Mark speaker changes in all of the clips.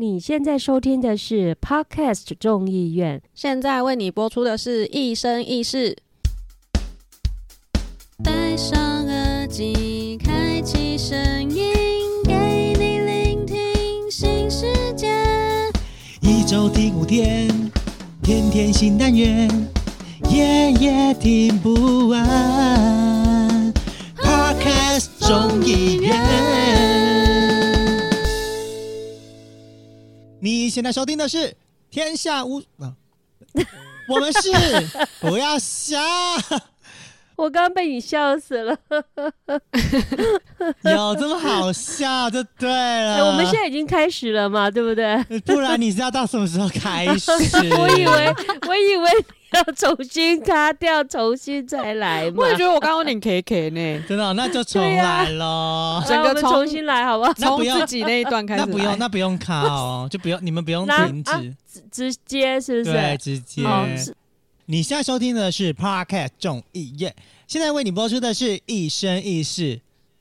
Speaker 1: 你现在收听的是 Podcast 众议院，
Speaker 2: 现在为你播出的是《一生一世》。戴上耳机，开启声音，给你聆听新世界。
Speaker 3: 一周听五天，天天新单元，夜夜听不完。现在收听的是《天下无》啊，我们是不要笑，
Speaker 1: 我刚刚被你笑死了。
Speaker 3: 有这么好笑就对了。
Speaker 1: 哎我们现在已经开始了嘛，对不对？
Speaker 3: 不然你是要到什么时候开始？
Speaker 1: 我以为，我以为要重新卡掉，重新再来嘛。
Speaker 2: 我也觉得我刚刚有点 K K 呢，
Speaker 3: 真的哦、那就重来咯。
Speaker 1: 来我们
Speaker 2: 整个从
Speaker 1: 重新来，好不好？
Speaker 2: 从
Speaker 3: 那不用
Speaker 2: 自己那一段开始。
Speaker 3: 那不用，那不用卡哦，就不用，你们不用停止，
Speaker 1: 啊直直接是不是
Speaker 3: 对，
Speaker 1: 是？
Speaker 3: 直接。
Speaker 1: 哦，
Speaker 3: 你现在收听的是 Podcast 众议院，现在为你播出的是一生一世。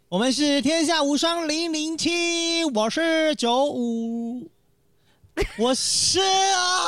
Speaker 3: 我们是天下无双零零七，我是九五，我是啊，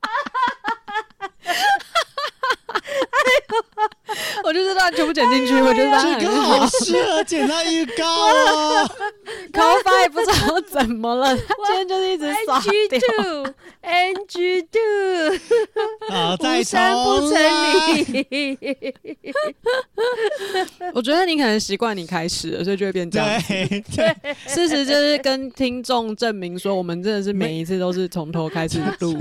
Speaker 2: 我就知道全部剪进去，我觉得它
Speaker 3: 这个好适合剪到预告哦。
Speaker 2: 高发也不知道怎么了，他今天就是一直耍
Speaker 1: NG
Speaker 2: 掉。
Speaker 1: two NG two，
Speaker 3: 好，再
Speaker 1: 无三不。成理。
Speaker 2: 我觉得你可能习惯你开始了，所以就会变这样。
Speaker 3: 对对，
Speaker 2: 事实就是跟听众证明说，我们真的是每一次都是从头开始录，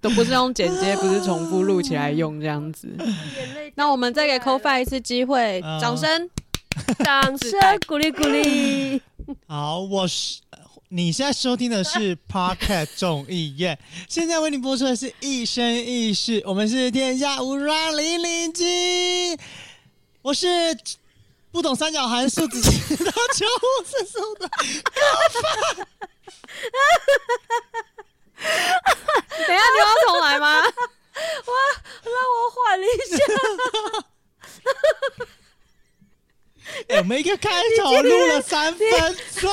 Speaker 2: 都不是用剪接，不是重复录起来用这样子。那我们再给 c o f i 一次机会，
Speaker 3: 嗯
Speaker 2: 掌声。
Speaker 1: 掌声鼓励鼓励。
Speaker 3: 好，我是。你现在收听的是 Podcast 众议院，现在为你播出的是一生一世，我们是天下无双零零七，我是不懂三角函数只知道九五四十五的
Speaker 2: 等一下你要重来吗？
Speaker 1: 让我缓一下，
Speaker 3: 哎、我们一个开头录了三分钟，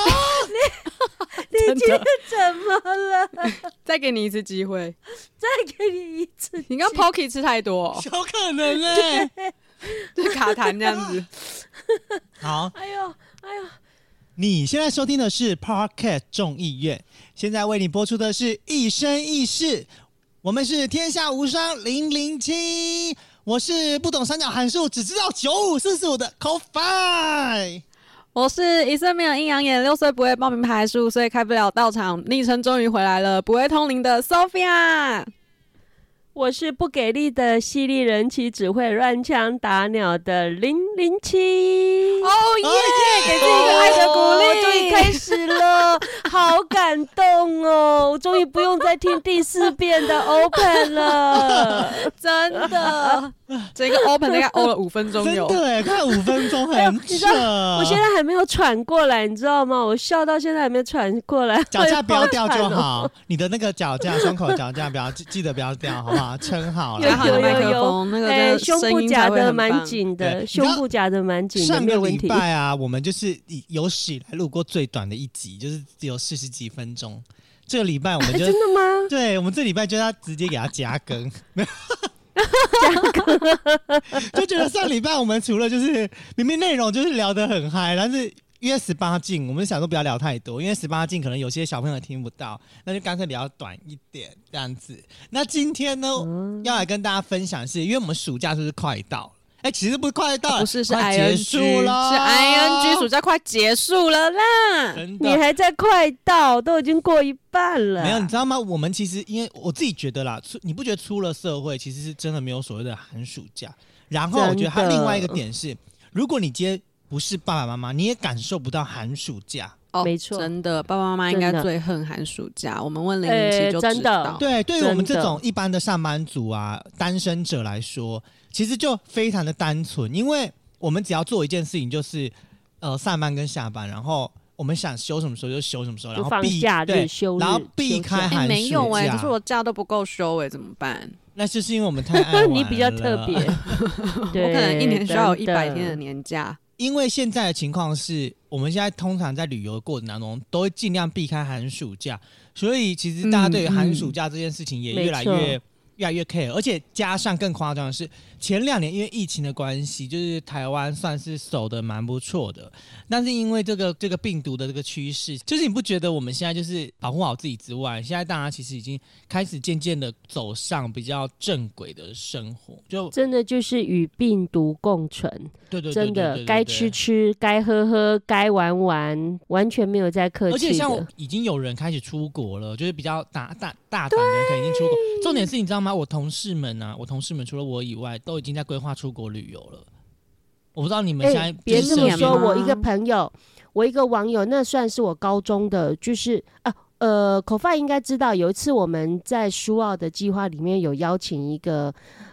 Speaker 1: 你今天怎么了？
Speaker 2: 再给你一次机会。
Speaker 1: 再给你一次。
Speaker 2: 你刚 Pocky 吃太多、哦，
Speaker 3: 有可能嘞、
Speaker 2: 就卡痰这样子。
Speaker 3: 好，
Speaker 1: 哎呦哎呦，
Speaker 3: 你现在收听的是 Podcast 众议院，现在为你播出的是一生一世，我们是天下无双零零七，我是不懂三角函数，只知道九五四十五的 c o f i
Speaker 2: 我是一岁没有阴阳眼，六岁不会报名牌，十五岁开不了道场，昵称终于回来了，不会通灵的 Sophia。
Speaker 1: 我是不给力的犀利人妻，只会乱枪打鸟的零零七。
Speaker 2: 哦耶！给自己
Speaker 1: 哦
Speaker 2: 一个爱的鼓励，
Speaker 1: 终于开始了，好感动哦！我终于不用再听第四遍的 Open 了。
Speaker 2: 真的，这个 open 大概 o 了五分钟
Speaker 3: 真
Speaker 2: 有。
Speaker 3: 的哎，快五分钟 很扯。
Speaker 1: 我现在还没有喘过来，你知道吗？我笑到现在还没喘过来，
Speaker 3: 脚架不要掉就
Speaker 1: 好
Speaker 3: 你的那个脚架、胸口脚架不要记记得不要掉，好不好？撑好
Speaker 1: 有
Speaker 3: 了。
Speaker 2: 夹好你的麦克
Speaker 1: 有有，
Speaker 2: 那个
Speaker 1: 哎，
Speaker 2: 真的
Speaker 1: 胸部夹的蛮。紧的，胸部夹的蛮紧的，
Speaker 3: 上个礼
Speaker 1: 没有问题。
Speaker 3: 拜啊，我们就是以有史以来录过最短的一集，就是只有四十几分钟。这个礼拜我们
Speaker 1: 哎
Speaker 3: 就
Speaker 1: 真的吗？
Speaker 3: 对，我们这礼拜就要直接给他加更，就觉得上礼拜我们除了就是明明内容就是聊得很嗨，但是因为十八禁，我们想说不要聊太多，因为十八禁可能有些小朋友听不到，那就干脆聊短一点这样子。那今天呢，
Speaker 1: 嗯
Speaker 3: 要来跟大家分享是，因为我们暑假是不是快到了？哎、其实不是快到了，
Speaker 2: 不是是
Speaker 3: 结束了，
Speaker 2: 是 ing 暑假快结束了啦。
Speaker 1: 你还在快到，都已经过一半了。
Speaker 3: 没有，你知道吗？我们其实因为我自己觉得啦，出你不觉得出了社会，其实是真的没有所谓的寒暑假。然后我觉得
Speaker 1: 还有
Speaker 3: 另外一个点是，如果你今天不是爸爸妈妈，你也感受不到寒暑假。
Speaker 2: 哦
Speaker 1: 没错
Speaker 2: 真的，爸爸妈妈应该最恨寒暑假。我们问零零
Speaker 1: 哎
Speaker 2: 七就知
Speaker 1: 真的
Speaker 2: 道。
Speaker 3: 对，对于我们这种一般的上班族啊、单身者来说，其实就非常的单纯，因为我们只要做一件事情，就是呃上班跟下班，然后我们想休什么时候就休什么时候，然后避
Speaker 1: 假日
Speaker 3: 对
Speaker 1: 休日
Speaker 3: 然后避开寒暑假。
Speaker 2: 哎，没有哎，可是我假都不够休哎，怎么办？
Speaker 3: 那就是因为我们太爱玩
Speaker 1: 你比较特别，
Speaker 2: 我可能一年需要有一百天的年假。
Speaker 3: 因为现在的情况是，我们现在通常在旅游的过程当中，都会尽量避开寒暑假，所以其实大家对于寒暑假这件事情也越来
Speaker 1: 没
Speaker 3: 越。越来越 care，而且加上更夸张的是，前两年因为疫情的关系，就是台湾算是守的蛮不错的，但是因为这个这个病毒的这个趋势，就是你不觉得我们现在就是保护好自己之外，现在大家其实已经开始渐渐的走上比较正轨的生活，就
Speaker 1: 真的就是与病毒共存，
Speaker 3: 对对对
Speaker 1: 真的该吃吃，该喝喝，该玩玩，完全没有在客气
Speaker 3: 而且像我。已经有人开始出国了，就是比较大大大胆的人可能已经出国。重点是你知道吗？我同事们啊，我同事们除了我以外，都已经在规划出国旅游了。我不知道你们现在
Speaker 1: 哎别这么说，我一个朋友，我一个网友，那算是我高中的，就是啊呃，口饭应该知道，有一次我们在苏澳的计划里面有邀请一个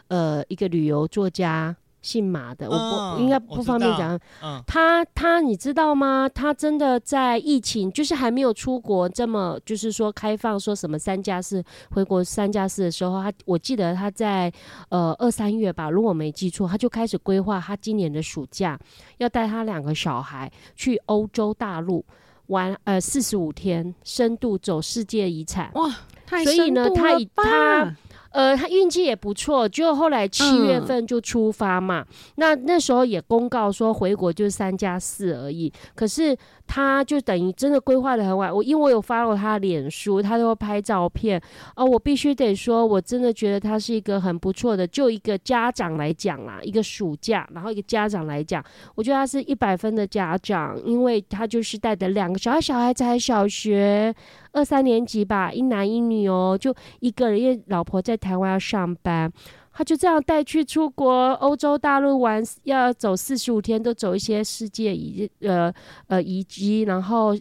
Speaker 1: 呃一个旅游作家，姓马的，我不、
Speaker 3: 嗯
Speaker 1: 应该不方便讲。
Speaker 3: 嗯，
Speaker 1: 他他你知道吗？他真的在疫情就是还没有出国这么就是说开放说什么三加四回国三加四的时候，他我记得他在呃二三月吧，如果我没记错，他就开始规划他今年的暑假要带他两个小孩去欧洲大陆玩呃四十五天，深度走世界遗产。
Speaker 2: 哇，太
Speaker 1: 所以呢
Speaker 2: 深度
Speaker 1: 他以
Speaker 2: 了吧
Speaker 1: 他呃，他运气也不错，就后来七月
Speaker 2: 嗯
Speaker 1: 份就出发嘛。那那时候也公告说回国就是三加四而已。可是他就等于真的规划的很晚。我因为我有 follow 他的脸书，他都会拍照片。哦，我必须得说，我真的觉得他是一个很不错的。就一个家长来讲啦，一个暑假，然后一个家长来讲，我觉得他是一百分的家长，因为他就是带的两个小孩，小孩才小学二三年级吧，一男一女哦，就一个人，因为老婆在台湾要上班，他就这样带去出国欧洲大陆玩，要走四十五天，都走一些世界遗呃呃遗迹，然后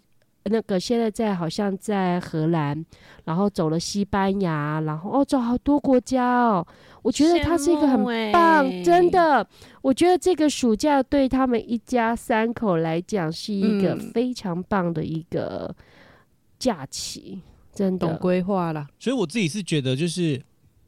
Speaker 1: 那个现在在好像在荷兰，然后走了西班牙，然后欧洲好多国家哦，我觉得他是一个很棒，
Speaker 2: 欸。
Speaker 1: 真的，我觉得这个暑假对他们一家三口来讲是一个
Speaker 2: 嗯。
Speaker 1: 非常棒的一个假期，真
Speaker 2: 懂
Speaker 1: 的。
Speaker 2: 规划啦。
Speaker 3: 所以我自己是觉得就是。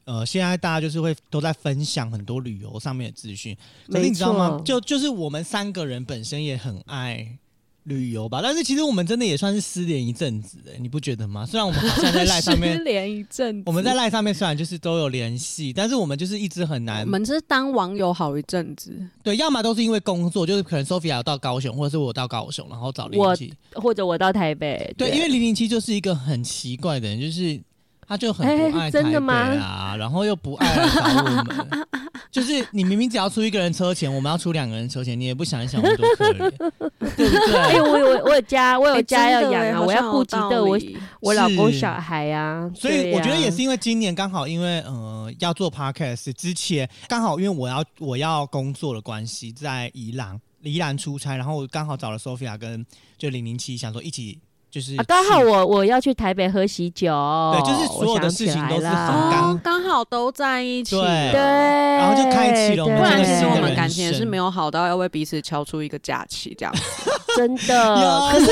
Speaker 3: 呃，现在大家就是会都在分享很多旅游上面的资讯，可是你知道吗？就就是我们三个人本身也很爱旅游吧，但是其实我们真的也算是失联一阵子哎，你不觉得吗？虽然我们好像在赖上面
Speaker 2: 失，联一阵子，
Speaker 3: 我们在赖上面虽然就是都有联系，但是我们就是一直很难
Speaker 2: 我们是当网友好一阵子，
Speaker 3: 对，要么都是因为工作，就是可能 Sophia 有到高雄，或者是我到高雄，然后找零
Speaker 1: 我
Speaker 3: 零七。
Speaker 1: 或者我到台北，
Speaker 3: 对，因为零零七就是一个很奇怪的人，就是他就很不爱
Speaker 1: 哎
Speaker 3: 台北
Speaker 1: 真的吗？
Speaker 3: 啊，然后又不爱来找我们。就是你明明只要出一个人车钱，我们要出两个人车钱，你也不想一想我们多可怜，对不
Speaker 1: 哎、
Speaker 3: 对？
Speaker 1: 我有我有家，我有
Speaker 2: 哎
Speaker 1: 家要养啊，我要顾及
Speaker 2: 道
Speaker 1: 的我我老公小孩啊，
Speaker 3: 所以我觉得
Speaker 1: 啊
Speaker 3: 也是因为今年刚好因为呃要做 podcast 之前，刚好因为我要我要工作的关系，在宜兰宜兰出差，然后我刚好找了 Sophia 跟就零零七，想说一起就是
Speaker 1: 啊，刚好我我要去台北喝喜酒，
Speaker 3: 对就是所有的
Speaker 1: 我想起
Speaker 3: 事情都是
Speaker 1: 来啦
Speaker 3: 很刚
Speaker 2: 好都在一起，
Speaker 3: 对
Speaker 1: 对，
Speaker 3: 然后就开启了
Speaker 2: 不然其实我们感情也是没有好到要为彼此敲出一个假期这样子。
Speaker 1: 真的。可是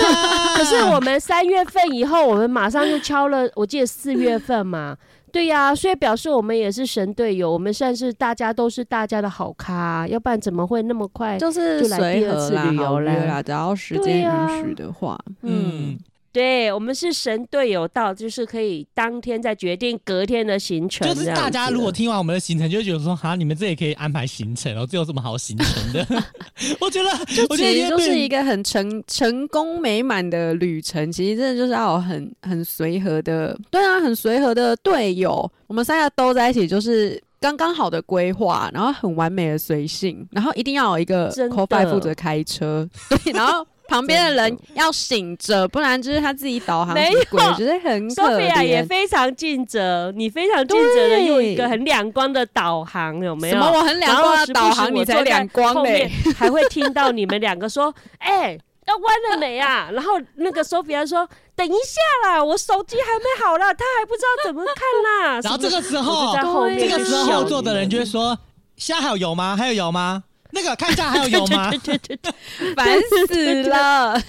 Speaker 1: 可是我们三月份以后，我们马上就敲了，我记得四月份嘛。对呀、所以表示我们也是神队友，我们算是大家都是大家的好咖，要不然怎么会那么快？
Speaker 2: 就是
Speaker 1: 就来
Speaker 2: 随
Speaker 1: 第二次，旅游啦
Speaker 2: 好约啦，只要时
Speaker 1: 对
Speaker 2: 间
Speaker 1: 啊
Speaker 2: 允许的话，
Speaker 3: 嗯
Speaker 2: 嗯，，
Speaker 1: 对我们是神队友到，就是可以当天再决定隔天的行程。
Speaker 3: 就是大家如果听完我们的行程，就会觉得说，哈，你们这也可以安排行程哦，这有什么好行程的？我觉得，我觉得
Speaker 2: 其实就是一
Speaker 3: 个
Speaker 2: 个很成成功美满的旅程。其实真的就是要有很很随和的，对啊，很随和的队友。我们三个都在一起，就是刚刚好的规划，然后很完美的随性，然后一定要有一个
Speaker 1: 真的
Speaker 2: co fi 负责开车，对，然后。旁边的人要醒着，不然就是他自己导航
Speaker 1: 没有
Speaker 2: 觉得很可
Speaker 1: Sophia 也。非常尽责，你非常尽责的
Speaker 2: 对
Speaker 1: 用一个很两光的导航，有没有？
Speaker 2: 什么？我很两光的导航，你才两光嘞
Speaker 1: 嘞！，还会听到你们两个说：“哎、要弯了没啊？” 然后那个 Sophia 说：“等一下啦，我手机还没好了，他还不知道怎么看啦。”
Speaker 3: 然后这个时候
Speaker 1: 就在后面
Speaker 3: 这个时候
Speaker 1: 笑
Speaker 3: 后座的人就会说，现在还有油吗？还有油吗？那个看一下还有油吗？
Speaker 1: 对对对对，
Speaker 2: 烦死了。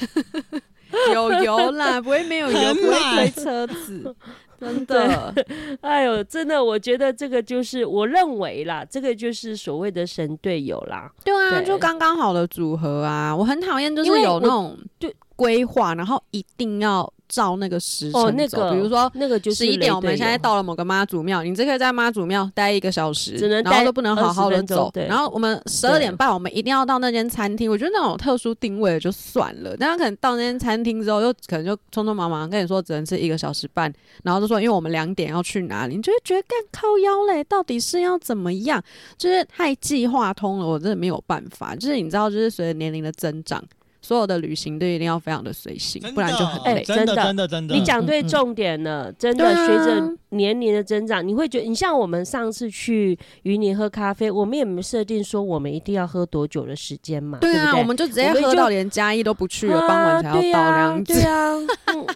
Speaker 2: 有油啦，不会没有油，
Speaker 3: 很
Speaker 2: 不会
Speaker 3: 懒
Speaker 2: 推车子。真的，
Speaker 1: 哎呦，真的，我觉得这个就是我认为啦，这个就是所谓的神队友啦。
Speaker 2: 对啊，
Speaker 1: 对
Speaker 2: 就刚刚好的组合啊！我很讨厌就是有那种
Speaker 1: 对
Speaker 2: 规划，然后一定要照那个时辰
Speaker 1: 哦，那
Speaker 2: 走
Speaker 1: 个，
Speaker 2: 比如说。
Speaker 1: 那个就是
Speaker 2: 十一点，我们现在到了某个妈祖庙，你只可以在妈祖庙待一个小时，
Speaker 1: 只能
Speaker 2: 然后都不能好好的走。
Speaker 1: 对
Speaker 2: 然后我们十二点半，我们一定要到那间餐厅。我觉得那种特殊定位就算了，但他可能到那间餐厅之后，又可能就匆匆忙忙跟你说只能吃一个小时半，然后就说因为我们两点要去哪里，你就会觉得干靠腰嘞，到底是要怎么样？就是太计划通了，我真的没有办法。就是你知道，就是随着年龄的增长，所有的旅行都一定要非常的随性，不然就很
Speaker 1: 哎
Speaker 2: 累。
Speaker 3: 真的
Speaker 1: 真的
Speaker 3: 真的，
Speaker 1: 你讲对重点了，真的随着年龄的增长，你会觉得，你像我们上次去云林喝咖啡，我们也没设定说我们一定要喝多久的时间嘛，
Speaker 2: 对啊，
Speaker 1: 不对？
Speaker 2: 我们就直接喝到连嘉义都不去了，傍晚才要到这样子。
Speaker 1: 对啊，嗯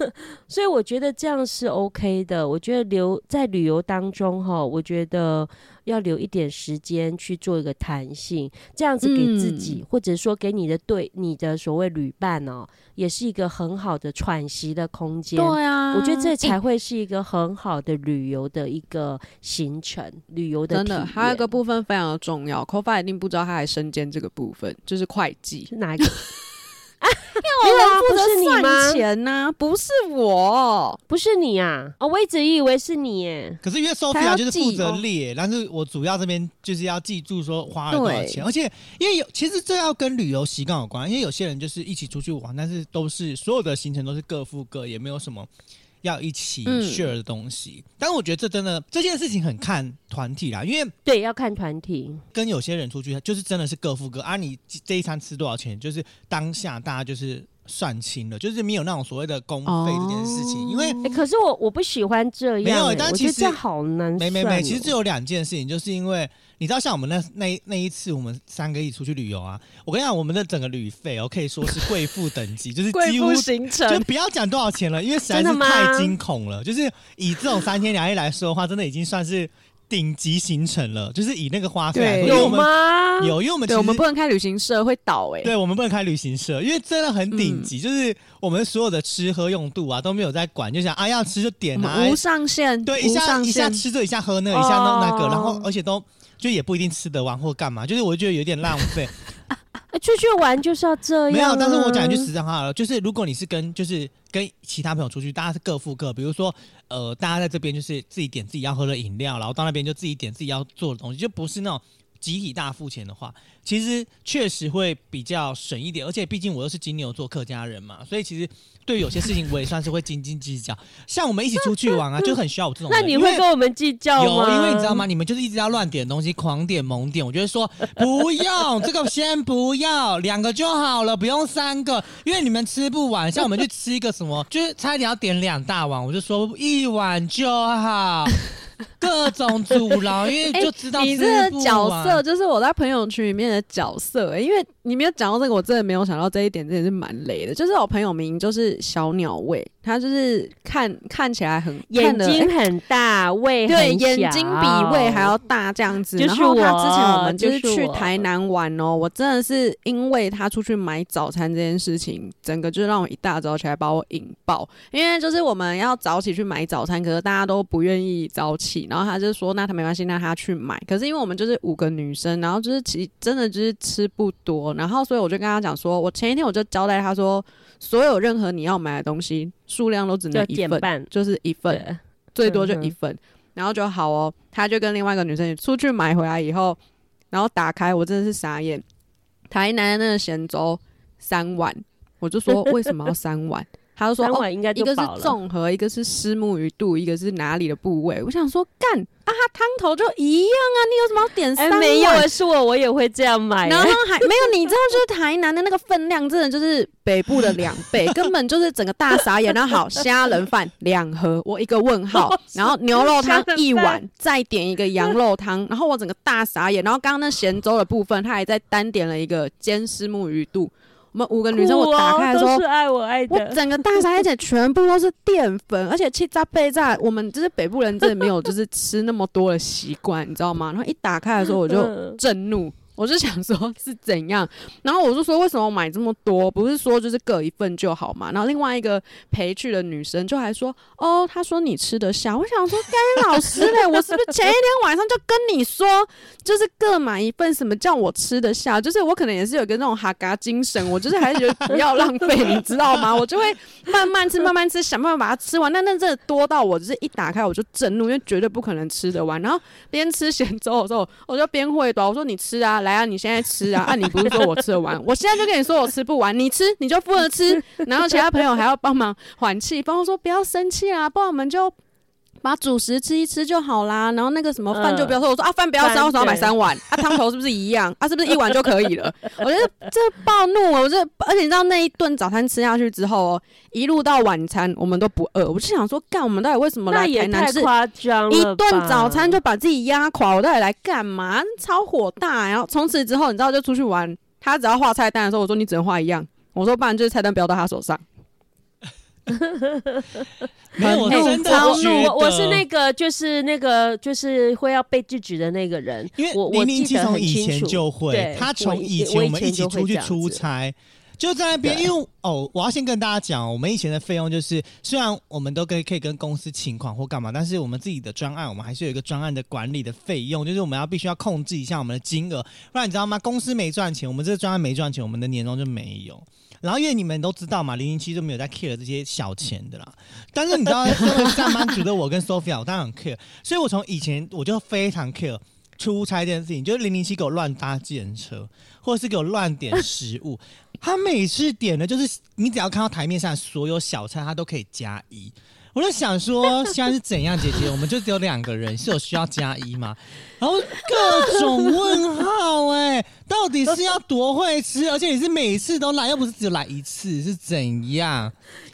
Speaker 1: 所以我觉得这样是 OK 的。我觉得留在旅游当中哈，我觉得要留一点时间去做一个弹性，这样子给自己，
Speaker 2: 嗯
Speaker 1: 或者说给你的对你的所谓旅伴哦，也是一个很好的喘息的空间。
Speaker 2: 对啊，
Speaker 1: 我觉得这才
Speaker 2: 欸
Speaker 1: 会是一个很好的旅游的一个行程，旅游的
Speaker 2: 真的还有一个部分非常的重要 c o f a 一定不知道他还身兼这个部分，就是会计。
Speaker 1: 是哪一个？
Speaker 2: 没
Speaker 1: 有啊不是你吗
Speaker 2: 算钱呐、不是我。
Speaker 1: 不是你啊？哦，我一直以为是你耶。
Speaker 3: 可是因为
Speaker 2: 他
Speaker 3: Sophia 就是负责列，但是我主要这边就是要记住说花了多少
Speaker 2: 对
Speaker 3: 钱，而且因为有其实这要跟旅游习惯有关，因为有些人就是一起出去玩，但是都是所有的行程都是各付各，也没有什么要一起
Speaker 2: 嗯
Speaker 3: share 的东西。但是我觉得这真的这件事情很看团体啦，因为
Speaker 1: 对，要看团体。
Speaker 3: 跟有些人出去就是真的是各付各啊，你这一餐吃多少钱，就是当下大家就是算清了，就是没有那种所谓的公费这件事情，因为
Speaker 1: 哎、可是我我不喜欢这样、
Speaker 3: 没有但其实
Speaker 1: 这样好难
Speaker 3: 没没没，其实有两件事情，就是因为你知道，像我们那那那一次，我们三个一起出去旅游啊，我跟你讲，我们的整个旅费哦，可以说是贵妇等级，就是几乎
Speaker 2: 行
Speaker 3: 就不要讲多少钱了，因为实在是太惊恐了。就是以这种三天两夜来说的话，真的已经算是顶级行程了。就是以那个花费来说，
Speaker 1: 有
Speaker 3: 因为我们
Speaker 1: 吗？
Speaker 3: 有，因为我们
Speaker 2: 对，我们不能开旅行社会倒哎、
Speaker 3: 对，我们不能开旅行社，因为真的很顶级，就是我们所有的吃喝用度啊都没有在管，就想啊要吃就点啊，
Speaker 2: 无上限，
Speaker 3: 对，一下一下。吃这，一下喝那个，一下弄那个，
Speaker 1: 哦
Speaker 3: 然后而且都就也不一定吃得完或干嘛，就是我觉得有点浪费。
Speaker 1: 出去玩就是要这样、
Speaker 3: 没有，但是我讲一句实在话了，就是如果你是跟就是跟其他朋友出去，大家是各付各，比如说呃，大家在这边就是自己点自己要喝的饮料，然后到那边就自己点自己要做的东西，就不是那种集体大付钱的话，其实确实会比较省一点。而且毕竟我又是金牛座客家人嘛，所以其实对有些事情我也算是会斤斤计较。像我们一起出去玩啊，就很需要我这种。
Speaker 1: 那你会跟我们计较
Speaker 3: 有，
Speaker 1: 吗？
Speaker 3: 因为你知道吗？？你们就是一直要乱点东西，狂点猛点。我觉得说不用，这个先不要，两个就好了，不用三个，因为你们吃不完。像我们去吃一个什么，就是差一点要点两大碗，我就说一碗就好，各种阻挠，因为就知道
Speaker 2: 你这个角色就是我在朋友圈里面的角色、欸，因为你没有讲到这个，我真的没有想到这一点，真的是蛮雷的。就是我朋友名就是小鸟胃，他就是看看起来很
Speaker 1: 眼睛很大，胃
Speaker 2: 对，
Speaker 1: 很
Speaker 2: 眼睛比胃还要大这样子。
Speaker 1: 就是
Speaker 2: 然后他之前
Speaker 1: 我
Speaker 2: 我们就是去台南玩哦，我真的是因为他出去买早餐这件事情，整个就让我一大早起来把我引爆。因为就是我们要早起去买早餐，可是大家都不愿意早起，然后他就说那他没关系，那他去买。可是因为我们就是五个女生，然后就是其真的就是吃不多，然后所以我就跟他讲说，我前一天我就交代他说，所有任何你要买的东西数量都只能一份，
Speaker 1: 减半。
Speaker 2: 就是一份。最多就一份，然后就好哦。他就跟另外一个女生出去买回来以后，然后打开，我真的是傻眼。台南的那个咸粥三碗，我就说为什么要三碗？他就说哦，
Speaker 1: 三碗应该
Speaker 2: 一个是。综合，一个是虱目鱼肚，一个是哪里的部位。我想说干啊，它汤头就一样啊，你有什么要点
Speaker 1: 哎、
Speaker 2: 三碗？
Speaker 1: 没有，是我，我也会这样买、
Speaker 2: 然后
Speaker 1: 哎
Speaker 2: 还 没有，你知道，就是台南的那个分量，真的就是北部的两倍，根本就是整个大傻眼。然后好，虾仁饭两盒，我一个问号，然后牛肉汤一碗，再点一个羊肉汤，然后我整个大傻眼。然后刚刚那咸粥的部分，他还在单点了一个煎虱目鱼肚。我们五个女生，我打开的时候
Speaker 1: 都是，爱我爱
Speaker 2: 我。整个大餐，而且，全部都是淀粉，而且气炸贝炸，我们就是北部人，真的没有就是吃那么多的习惯，你知道吗？然后一打开的时候，我就
Speaker 1: 嗯
Speaker 2: 震怒，我我就想说是怎样，然后我就说为什么买这么多？不是说就是各一份就好嘛？然后另外一个陪去的女生就还说，哦，她说你吃得下。我想说，该老师嘞，我是不是前一天晚上就跟你说，就是各买一份，什么叫我吃得下？就是我可能也是有个那种哈嘎精神，我就是还是觉得不要浪费，你知道吗？我就会慢慢吃，慢慢吃，想办法把它吃完。但那真的多到我就是一打开我就震怒，因为绝对不可能吃得完。然后边吃咸粥的时候，我就边会短，我说你吃啊，来啊，你现在吃啊，啊，你不是说我吃得完，我现在就跟你说我吃不完，你吃你就负责吃，然后其他朋友还要帮忙缓气，帮我说不要生气啊，不然我们就。把主食吃一吃就好啦，然后那个什么饭就不要说。我说啊，饭不要烧，少买三碗。啊，汤头是不是一样？啊，是不是一碗就可以了？我觉得这暴怒，我这而且你知道那一顿早餐吃下去之后哦，一路到晚餐我们都不饿。我就想说，干我们到底为什么来台南？
Speaker 1: 太夸张，
Speaker 2: 一顿早餐就把自己压垮，我到底来干嘛？超火大！然后从此之后，你知道就出去玩，他只要画菜单的时候，我说你只能画一样。我说不然就是菜单不要到他手上。
Speaker 3: 没有，我真的
Speaker 1: 我我是那个，就是那个，就是会要被制止的那个人。
Speaker 3: 因为
Speaker 1: 我我
Speaker 3: 记
Speaker 1: 得
Speaker 3: 从以前就会，他从以前我们一起出去出差，就在那边。因为哦，我要先跟大家讲，我们以前的费用就是，虽然我们都可以可以跟公司请款或干嘛，但是我们自己的专案，我们还是有一个专案的管理的费用，就是我们要必须要控制一下我们的金额，不然你知道吗？公司没赚钱，我们这个专案没赚钱，我们的年终就没有。然后因为你们都知道嘛，零零七就没有在 care 这些小钱的啦。但是你知道，身为上班族的我跟 Sophia，我当然很 care。所以我从以前我就非常 care 出差这件事情，就是零零七给我乱搭计程车，或者是给我乱点食物。他每次点的，就是你只要看到台面上所有小菜，他都可以加一。我就想说，现在是怎样，姐姐？我们就只有两个人，是有需要加一吗？然后各种问号，哎，到底是要多会吃？而且你是每次都来，又不是只来一次，是怎样？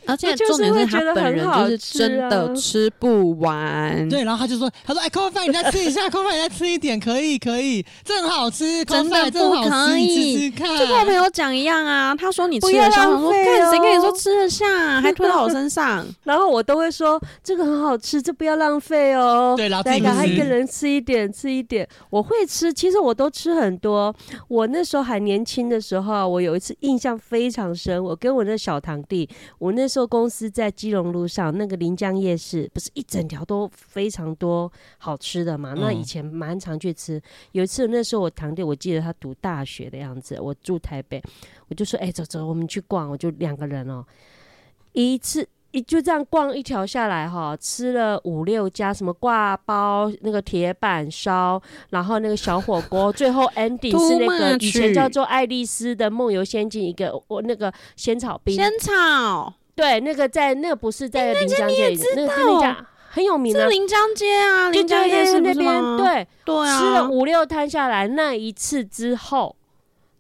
Speaker 2: 而且重点是他本人就是真的吃不完，
Speaker 3: 对，然后他就说：“他说，哎，空饭你再吃一下，空饭你再吃一点，可以，可以，这很好吃，
Speaker 2: 真的不可以，
Speaker 3: 就
Speaker 2: 跟我朋友讲一样啊。他说你吃得下，我说看谁跟你说吃得下，还推到我身上。
Speaker 1: 然后我都会说这个很好吃，这不要浪费哦。
Speaker 3: 对，然后
Speaker 1: 给他一个人吃一点，吃一点。我会吃，其实我都吃很多。我那时候还年轻的时候，我有一次印象非常深，我跟我的小堂弟，我那时候。做公司在基隆路上那个临江夜市，不是一整条都非常多好吃的嘛？那以前蛮常去吃。有一次那时候我堂弟，我记得他读大学的样子，我住台北，我就说：“哎，走走，我们去逛。”我就两个人哦，一次一就这样逛一条下来哈，吃了五六家什么挂包、那个铁板烧，然后那个小火锅，最后 ending 是那个以前叫做爱丽丝的梦游仙境一个我那个仙草冰
Speaker 2: 仙草。
Speaker 1: 对，那个在那个不是在临江街，那个那家很有名的
Speaker 2: 临江街啊，临江
Speaker 1: 街
Speaker 2: 是
Speaker 1: 那边。对
Speaker 2: 对啊，
Speaker 1: 吃了五六摊下来，那一次之后，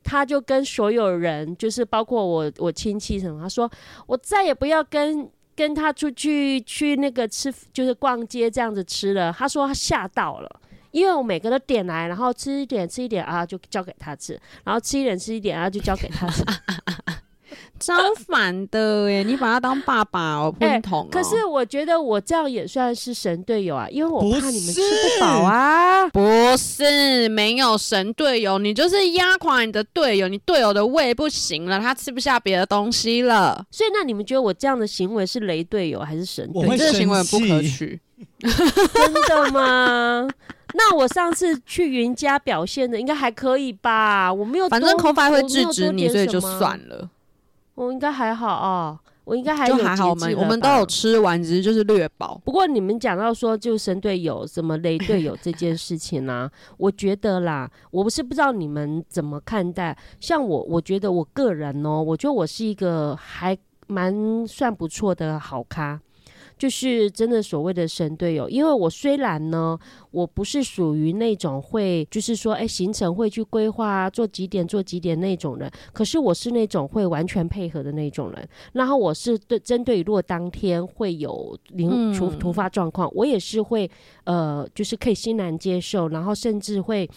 Speaker 1: 他就跟所有人，就是包括我我亲戚什么，他说我再也不要跟跟他出去去那个吃，就是逛街这样子吃了。他说他吓到了，因为我每个都点来，然后吃一点吃一点啊，就交给他吃，然后吃一点吃一点啊，就交给他吃。
Speaker 2: 相反的耶，你把他当爸爸哦，不同。
Speaker 1: 可是我觉得我这样也算是神队友啊，因为我怕你们吃不饱啊。
Speaker 2: 不是，没有神队友，你就是压垮你的队友，你队友的胃不行了，他吃不下别的东西了。
Speaker 1: 所以那你们觉得我这样的行为是雷队友还是神？
Speaker 3: 我
Speaker 2: 这个行为不可取。
Speaker 1: 真的吗？那我上次去云家表现的应该还可以吧？我没有，
Speaker 2: 反正 o f 会制止你，所以就算了。
Speaker 1: 我应该还好啊，我应该还
Speaker 2: 就还好。我们我们都有吃完，只是就是略饱。
Speaker 1: 不过你们讲到说就神队友什么雷队友这件事情呢，我觉得啦，我不是不知道你们怎么看待。像我，我觉得我个人哦，我觉得我是一个还蛮算不错的好咖。就是真的所谓的神队友，因为我虽然呢，我不是属于那种会，就是说，哎，行程会去规划做几点做几点那种人，可是我是那种会完全配合的那种人。然后我是对针对如果当天会有临突突发状况，我也是会呃，就是可以欣然接受，然后甚至会。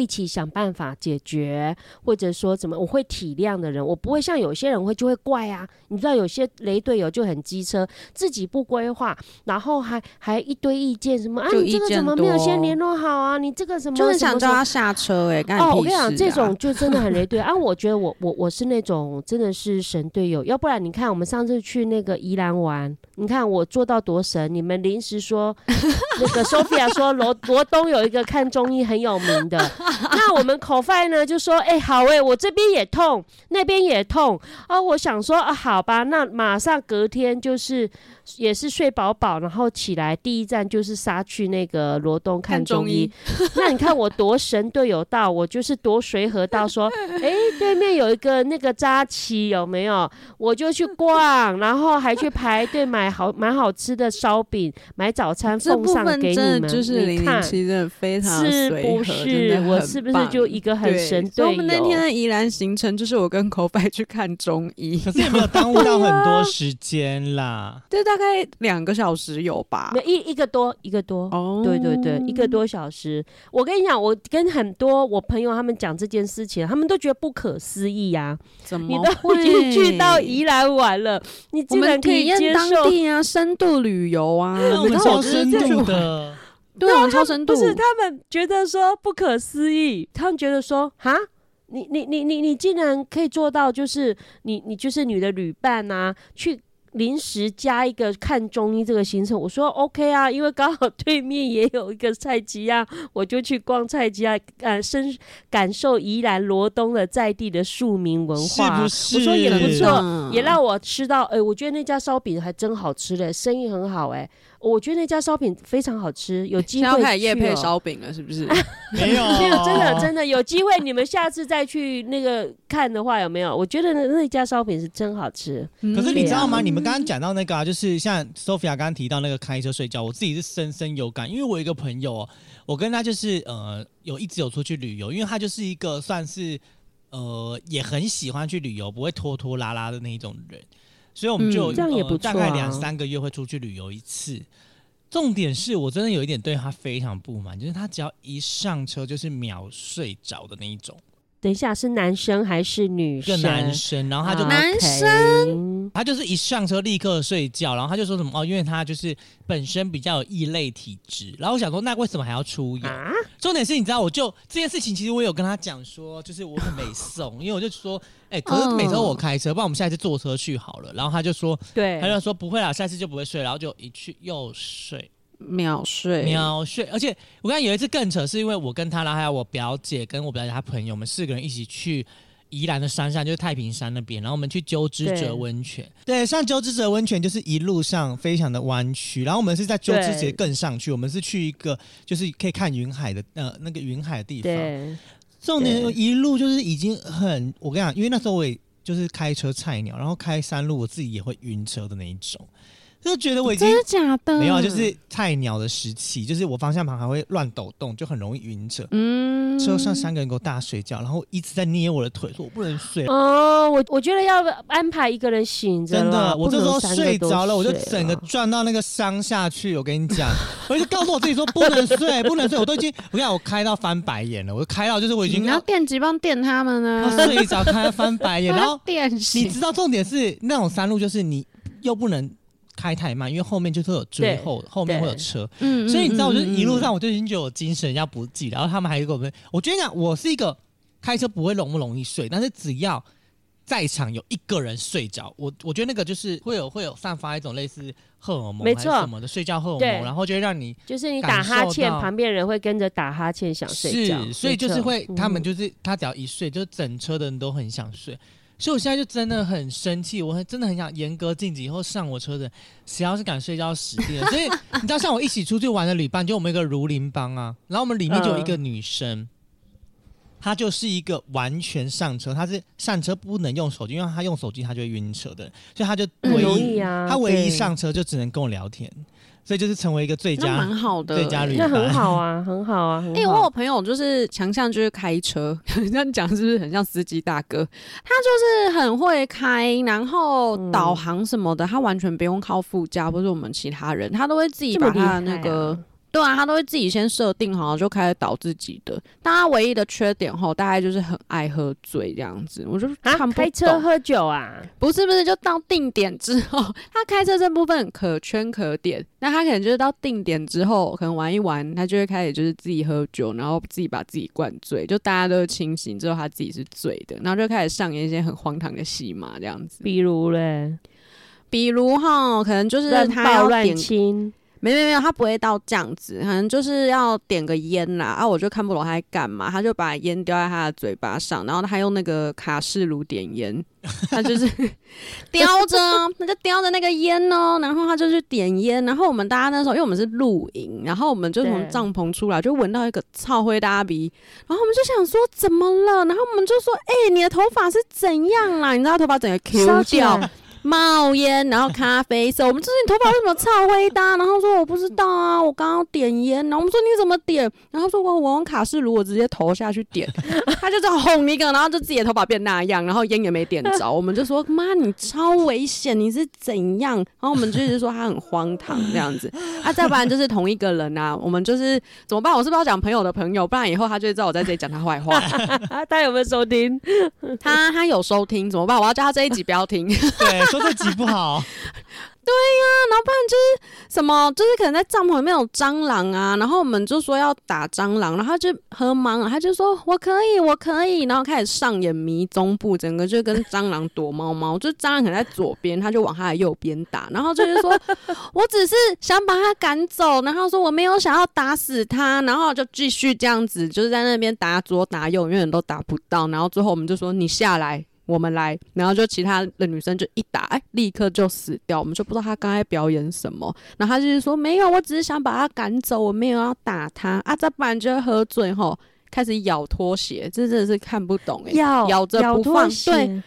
Speaker 1: 一起想办法解决，或者说怎么，我会体谅的人，我不会像有些人会就会怪啊。你知道有些雷队友就很机车，自己不规划，然后还还一堆意见，什么啊，你这个怎么没有先联络好啊？你这个什么
Speaker 2: 就是想
Speaker 1: 叫
Speaker 2: 叫他下车哎、干
Speaker 1: 哦，我
Speaker 2: 屁
Speaker 1: 跟你讲，这种就真的很雷队啊！我觉得我我我是那种真的是神队友，要不然你看我们上次去那个宜兰玩，你看我做到多神，你们临时说那个 Sophia 说罗罗东有一个看中医很有名的，那我们口饭呢就说，哎、好哎、我这边也痛，那边也痛。啊，我想说啊，好吧，那马上隔天就是也是睡饱饱，然后起来第一站就是杀去那个罗东看
Speaker 2: 看中
Speaker 1: 中医
Speaker 2: 医。
Speaker 1: 那你看我多神队友到，我就是多随和到说，哎、对面有一个那个扎旗有没有？我就去逛，然后还去排队买好蛮好吃的烧饼，买早餐奉上给你
Speaker 2: 分真的
Speaker 1: 们。
Speaker 2: 就是零零
Speaker 1: 你看
Speaker 2: 七，真的非常
Speaker 1: 是不是？我是不是就一个很神队
Speaker 2: 所以我们那天？的宜兰行程就是我跟口白去看中医，
Speaker 3: 可是也没有耽误到很多时间啦。
Speaker 2: 对大概两个小时有吧
Speaker 1: 没？一一个多一个多。
Speaker 2: 哦
Speaker 1: 对对对，一个多小时。我跟你讲，我跟很多我朋友他们讲这件事情，他们都觉得不可思议呀、
Speaker 2: 怎么
Speaker 1: 你都已经去到宜兰玩了，你竟然可以
Speaker 2: 体验当？地啊，深度旅游啊，
Speaker 3: 那我们超深度的，
Speaker 2: 对，我们超深度，
Speaker 1: 不是他们觉得说不可思议，他们觉得说哈。你你你你你竟然可以做到，就是你你就是你的旅伴啊、去临时加一个看中医这个行程。我说 OK 啊，因为刚好对面也有一个菜鸡啊，我就去逛菜鸡啊，呃，深感受宜兰罗东的在地的庶民文
Speaker 3: 是
Speaker 1: 化。
Speaker 3: 不是？
Speaker 1: 我说也不错
Speaker 2: 嗯
Speaker 1: 也让我吃到，哎、我觉得那家烧饼还真好吃嘞，生意很好哎、我觉得那家烧饼非常好吃，有 机会
Speaker 2: 现在要开始夜配烧饼了，是不是？
Speaker 3: 没有，
Speaker 1: 没有，真的真的有机会，你们下次再去那个看的话，有没有？我觉得那那家烧饼是真好吃。
Speaker 3: 可是你知道吗？你们刚刚讲到那个啊，就是像 Sophia 刚刚提到那个开车睡觉，我自己是深深有感，因为我有一个朋友哦，我跟他就是呃有一直有出去旅游，因为他就是一个算是呃也很喜欢去旅游，不会拖拖拉拉的那一种人，所以我们就、
Speaker 2: 嗯
Speaker 1: 这样也不
Speaker 3: 呃、大概两三个月会出去旅游一次。重点是我真的有一点对他非常不满，就是他只要一上车就是秒睡着的那一种，
Speaker 1: 等一下，是男生还是女
Speaker 3: 一个
Speaker 1: 生？
Speaker 3: 男生，然后他就
Speaker 1: 啊
Speaker 2: 男生
Speaker 3: 他就是一上车立刻睡觉，然后他就说什么哦，因为他就是本身比较有异类体质，然后我想说那为什么还要出游？
Speaker 1: 啊，
Speaker 3: 重点是你知道，我就这件事情其实我有跟他讲说，就是我很没送，因为我就说，哎、可是每周我开车，不然我们下一次坐车去好了。然后他就说，
Speaker 1: 对
Speaker 3: 他，就说不会啦，下次就不会睡，然后就一去又睡。
Speaker 2: 秒睡，
Speaker 3: 秒睡，而且我刚才有一次更扯，是因为我跟他，然后还有我表姐跟我表姐她朋友，我们四个人一起去宜兰的山上，就是太平山那边，然后我们去鸠之
Speaker 1: 对
Speaker 3: 泽温泉。对，上鸠之泽温泉就是一路上非常的弯曲，然后我们是在鸠之泽更上去，我们是去一个就是可以看云海的呃那个云海的地方。
Speaker 1: 对，
Speaker 3: 重点
Speaker 1: 对
Speaker 3: 一路就是已经很，我跟你讲，因为那时候我也就是开车菜鸟，然后开山路我自己也会晕车的那一种，就觉得我已经
Speaker 2: 真的假的？
Speaker 3: 没有，啊就是菜鸟的时期，就是我方向盘还会乱抖动，就很容易晕车。
Speaker 2: 嗯，
Speaker 3: 车上三个人给我大睡觉，然后一直在捏我的腿，说我不能睡。
Speaker 1: 哦，我我觉得要安排一个人醒着
Speaker 3: 真的，我这时候睡着了，我就
Speaker 1: 睡
Speaker 3: 整个
Speaker 1: 了
Speaker 3: 转到那个山下去。我跟你讲，我就告诉我自己说不能睡，不能睡。我都已经，我跟你讲，我开到翻白眼了，我开到就是我已经
Speaker 2: 你要
Speaker 3: 要
Speaker 2: 电击棒电他们呢
Speaker 3: 要，睡着，开到翻白眼，然后
Speaker 2: 电
Speaker 3: 你知道重点是那种山路，就是你又不能开太慢，因为后面就是有追
Speaker 1: 对
Speaker 3: 后，后面会有
Speaker 1: 对
Speaker 3: 车。
Speaker 2: 嗯
Speaker 3: 所以你知道，我就一路上
Speaker 2: 嗯
Speaker 3: 我就已经觉得我精神要不济，然后他们还给我们，我觉得讲我是一个开车不会容不容易睡，但是只要在场有一个人睡着，我我觉得那个就是会有会有散发一种类似荷尔蒙
Speaker 1: 没错
Speaker 3: 什么的睡觉荷尔
Speaker 1: 对
Speaker 3: 蒙，然后就会让你
Speaker 1: 就是你打哈欠，旁边人会跟着打哈欠想睡觉，
Speaker 3: 是，所以就是会他们
Speaker 1: 嗯
Speaker 3: 就是他只要一睡，就整车的人都很想睡。所以我现在就真的很生气，我很真的很想严格禁止以后上我车的，谁要是敢睡觉死定了。所以你知道，像我一起出去玩的旅伴，就我们一个如林帮啊，然后我们里面就有一个女生，她就是一个完全上车，她是上车不能用手机，因为她用手机她就会晕车的，所以她就唯一、
Speaker 1: 易啊，
Speaker 3: 她唯一上车就只能跟我聊天，所以就是成为一个最
Speaker 2: 那
Speaker 3: 佳
Speaker 2: 蛮好的，
Speaker 3: 最佳旅
Speaker 1: 那很好啊，很好啊，很
Speaker 2: 哎、
Speaker 1: 好
Speaker 2: 我有朋友就是强项就是开车，这样讲是不是很像司机大哥？他就是很会开，然后
Speaker 1: 嗯。
Speaker 2: 导航什么的，他完全不用靠副驾或者我们其他人，他都会自己
Speaker 1: 这么厉
Speaker 2: 把他的那
Speaker 1: 害
Speaker 2: 个、
Speaker 1: 啊
Speaker 2: 对啊，他都会自己先设定好，就开始导自己的。但他唯一的缺点吼，大概就是很爱喝醉这样子，我就
Speaker 1: 啊
Speaker 2: 看，不
Speaker 1: 开车。喝酒啊？
Speaker 2: 不是不是，就到定点之后，他开车这部分可圈可点。那他可能就是到定点之后，可能玩一玩，他就会开始就是自己喝酒，然后自己把自己灌醉，就大家都清醒之后，他自己是醉的，然后就开始上演一些很荒唐的戏码这样子。
Speaker 1: 比如嘞，
Speaker 2: 比如哈，可能就是
Speaker 1: 乱
Speaker 2: 他
Speaker 1: 抱乱
Speaker 2: 要点
Speaker 1: 亲，
Speaker 2: 没没没有，他不会到这样子，可能就是要点个烟啦，啊，我就看不懂他在干嘛，他就把烟叼在他的嘴巴上，然后他用那个卡式炉点烟，他就是 叼着，他就叼着那个烟哦，然后他就去点烟，然后我们大家那时候，因为我们是露营，然后我们就从帐篷出来，就闻到一个臭灰大鼻，然后我们就想说怎么了，然后我们就说，哎、你的头发是怎样啦？你知道头发整个 Q 掉，
Speaker 1: 来
Speaker 2: 冒烟，然后咖啡色。我们就是你头发为什么超灰搭？然后说我不知道啊，我刚刚点烟。然后我们说你怎么点？然后说我我用卡式炉，我直接投 下去点。他就这样哄一个，然后就自己的头发变那样，然后烟也没点着。我们就说妈，你超危险，你是怎样？然后我们就一直说他很荒唐这样子。啊，再不然就是同一个人啊，我们就是怎么办？我是不是要讲朋友的朋友？不然以后他就会知道我在这里讲他坏话。
Speaker 1: 啊，他有没有收听？
Speaker 2: 他他有收听怎么办？我要叫他这一集不要听。
Speaker 3: 对，说这挤不好，对呀
Speaker 2: 然后不然就是什么，就是可能在帐篷里面有蟑螂啊，然后我们就说要打蟑螂，然后他就很忙，他就说我可以，我可以，然后开始上演迷踪步，整个就跟蟑螂躲猫猫，就蟑螂可能在左边，他就往他的右边打，然后就是说 我只是想把他赶走，然后说我没有想要打死他，然后就继续这样子，就是在那边打左打右，永远都打不到，然后最后我们就说你下来。我们来，然后就其他的女生就一打，哎，立刻就死掉。我们就不知道她刚才表演什么，然后她就是说没有，我只是想把她赶走，我没有要打她啊。再不然就会喝醉吼开始咬拖鞋，这真的是看不懂哎、
Speaker 1: 咬
Speaker 2: 咬着不放，对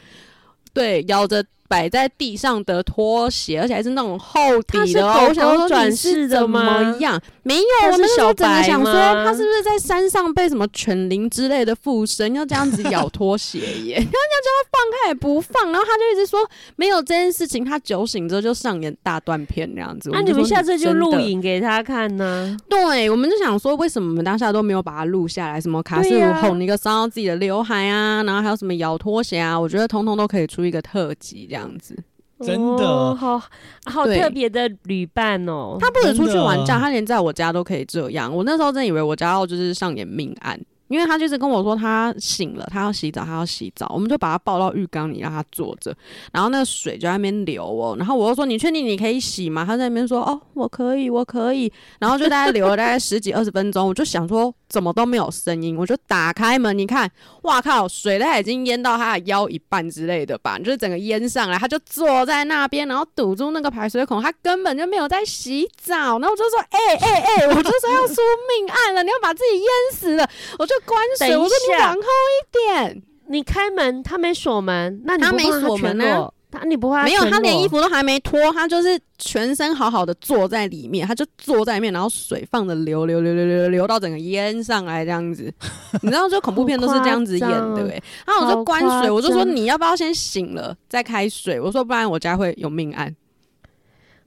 Speaker 2: 对，咬着摆在地上的拖鞋，而且还是那种厚底的哦。
Speaker 1: 狗
Speaker 2: 我想说
Speaker 1: 转
Speaker 2: 你是
Speaker 1: 世的
Speaker 2: 怎么样？没有，我那时候
Speaker 1: 小白
Speaker 2: 整个想说，他是不是在山上被什么犬灵之类的附身，要这样子咬拖鞋耶？然后人家叫他放，开也不放，然后他就一直说没有这件事情。他酒醒之后就上演大断片那样子。
Speaker 1: 那、你们下次就录影给他看呢？
Speaker 2: 对，我们就想说，为什么我们当下都没有把它录下来？什么卡
Speaker 1: 斯鲁
Speaker 2: 哄一个伤到自己的刘海啊，然后还有什么咬拖鞋啊，我觉得通通都可以出一个特辑这样子。
Speaker 3: 真的
Speaker 1: 哦好好特别的旅伴哦。
Speaker 2: 他不止出去玩
Speaker 3: 真的
Speaker 2: 假，他连在我家都可以这样。我那时候真以为我家要就是上演命案，因为他就是跟我说他醒了，他要洗澡，他要洗澡，我们就把他抱到浴缸里让他坐着，然后那个水就在那边流哦，然后我就说你确定你可以洗吗？他在那边说哦我可以我可以，然后就大概流了大概十几二十分钟，我就想说怎么都没有声音，我就打开门，你看，哇靠，水都已经淹到他的腰一半之类的吧，就是整个淹上来，他就坐在那边，然后堵住那个排水孔，他根本就没有在洗澡，然后我就说，哎哎哎，我就说要出命案了，你要把自己淹死了，我就关水，我说你
Speaker 1: 下
Speaker 2: 往后一点，
Speaker 1: 你开门，他没锁门，那你
Speaker 2: 他没
Speaker 1: 不怕
Speaker 2: 锁门啊
Speaker 1: 他你不怕
Speaker 2: 没有，他连衣服都还没脱，他就是全身好好的坐在里面，他就坐在里面，然后水放着流流流流流流到整个淹上来这样子。你知道，就恐怖片都是这样子演的哎、欸。然后我就关水，我就说你要不要先醒了再开水？我说不然我家会有命案。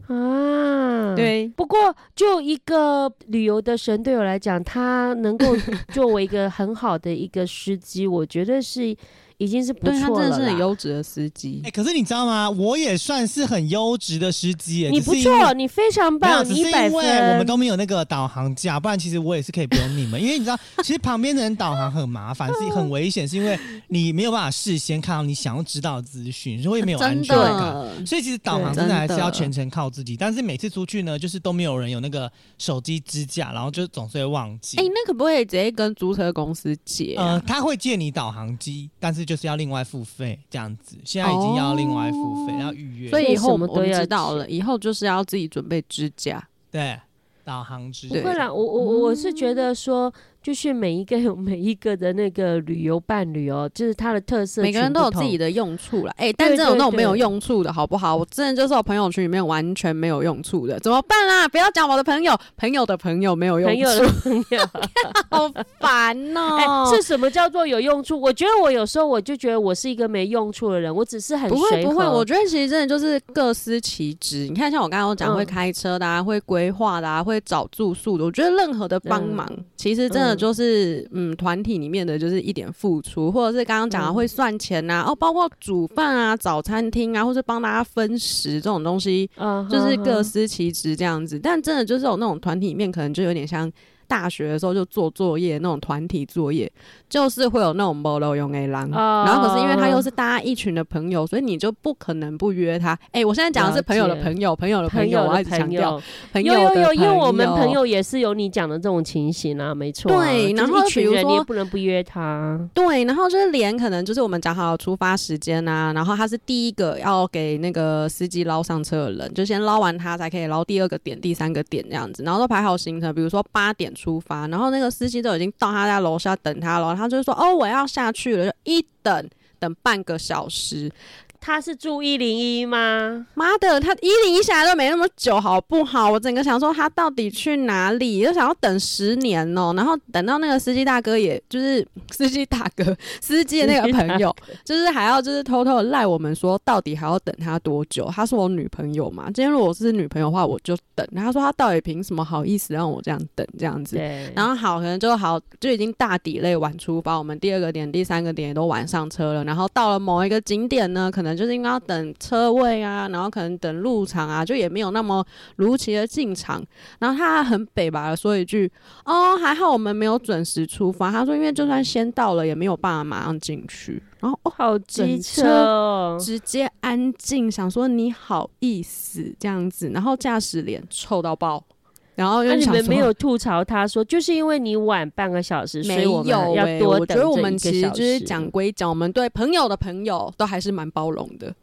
Speaker 1: 啊。。
Speaker 2: 对，
Speaker 1: 不过，就一个旅游的神队友来讲，他能够作为一个很好的一个司机，我觉得是已经是不
Speaker 2: 对他真的是很
Speaker 1: 错了啦。
Speaker 2: 优质的司机
Speaker 3: 哎、。可是你知道吗？我也算是很优质的司机耶，
Speaker 1: 你不错，你非常，棒，
Speaker 3: 只
Speaker 1: 你一百
Speaker 3: 是因为我们。都没有那个导航架，不然其实我也是可以不用你们，因为你知道，其实旁边的人导航很麻烦，是很危险，是因为你没有办法事先看到你想要知道的资讯，所以没有 安全感。
Speaker 2: 的，
Speaker 3: 所以其实导航真的还是要全程靠自己，但是每次出去呢，就是都没有人有那个手机支架，然后就总是会忘记。
Speaker 2: 哎、那可不可以直接跟租车公司借、啊？
Speaker 3: 呃，他会借你导航机，但是就是要另外付费这样子。现在已经要另外付费，
Speaker 2: 哦
Speaker 3: 要预约。
Speaker 2: 所以以后我
Speaker 1: 们都要
Speaker 2: 们知道了，以后就是要自己准备支架。
Speaker 3: 对导航支
Speaker 2: 对
Speaker 1: 不会啦，我我我我是觉得说，就是每一个有 每一个的那个旅游伴侣哦，就是它的特色，
Speaker 2: 每个人都有自己的用处了。哎，但这种那种没有用处的好不好？我真的就是我朋友圈里面完全没有用处的，怎么办啦？不要讲我的朋友，朋友的朋友没有用处，
Speaker 1: 朋友
Speaker 2: 好烦 哦。
Speaker 1: 是什么叫做有用处？我觉得我有时候我就觉得我是一个没用处的人，我只是很
Speaker 2: 不会不会。我觉得其实真的就是各司其职。你看，像我刚刚讲会开车的啊，会规划的，啊会找住宿的，我觉得任何的帮忙，其实真的就是嗯，团体里面的就是一点付出，或者是刚刚讲的会算钱呐，哦，包括煮饭啊、早餐厅啊，或是帮大家分食这种东西，就是各司其职这样子。但真的就是有那种团体里面，可能就有点像。大学的时候就做作业那种团体作业，就是会有那种摩罗用 A 狼，然后可是因为他又是大家一群的朋友，所以你就不可能不约他。哎，我现在讲的是朋友的朋友，朋友的朋友，我一直强调朋友
Speaker 1: 有有有，因为我们朋友也是有你讲的这种情形啊，没错。
Speaker 2: 对，然后比如说你
Speaker 1: 也不能不约他。
Speaker 2: 对，然后就是连可能就是我们讲好出发时间啊，然后他是第一个要给那个司机捞上车的人，就先捞完他才可以捞第二个点、第三个点这样子，然后都排好行程，比如说八点。出发，然后那个司机都已经到他家楼下等他了，他就说：“哦，我要下去了。”就一等等半个小时。
Speaker 1: 他是住一零一吗？
Speaker 2: 妈的，他一零一下来都没那么久，好不好？我整个想说他到底去哪里？就想要等十年哦。然后等到那个司机大哥，也就是 司机大哥，司机的那个朋友，就是还要就是偷偷的赖我们说，到底还要等他多久？他是我女朋友嘛？今天如果是女朋友的话，我就等。他说他到底凭什么好意思让我这样等这样子？然后好，可能就好就已经大抵类晚出发，我们第二个点、第三个点也都晚上车了。然后到了某一个景点呢，可能。就是应该要等车位啊，然后可能等入场啊，就也没有那么如期的进场。然后他很北吧的说一句：“哦，还好我们没有准时出发。”他说：“因为就算先到了，也没有办法马上进去。”然后哦，
Speaker 1: 好机车，
Speaker 2: 直接安静，想说你好意思这样子，然后驾驶脸臭到爆。然后
Speaker 1: 那你们没有吐槽他说，就是因为你晚半个小时，所以我们要多等
Speaker 2: 我觉得我们其实就是讲归讲，我们对朋友的朋友都还是蛮包容的。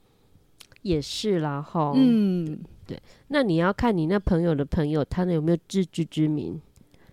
Speaker 1: 也是啦，哈，嗯，对。那你要看你那朋友的朋友，他有没有自知之明？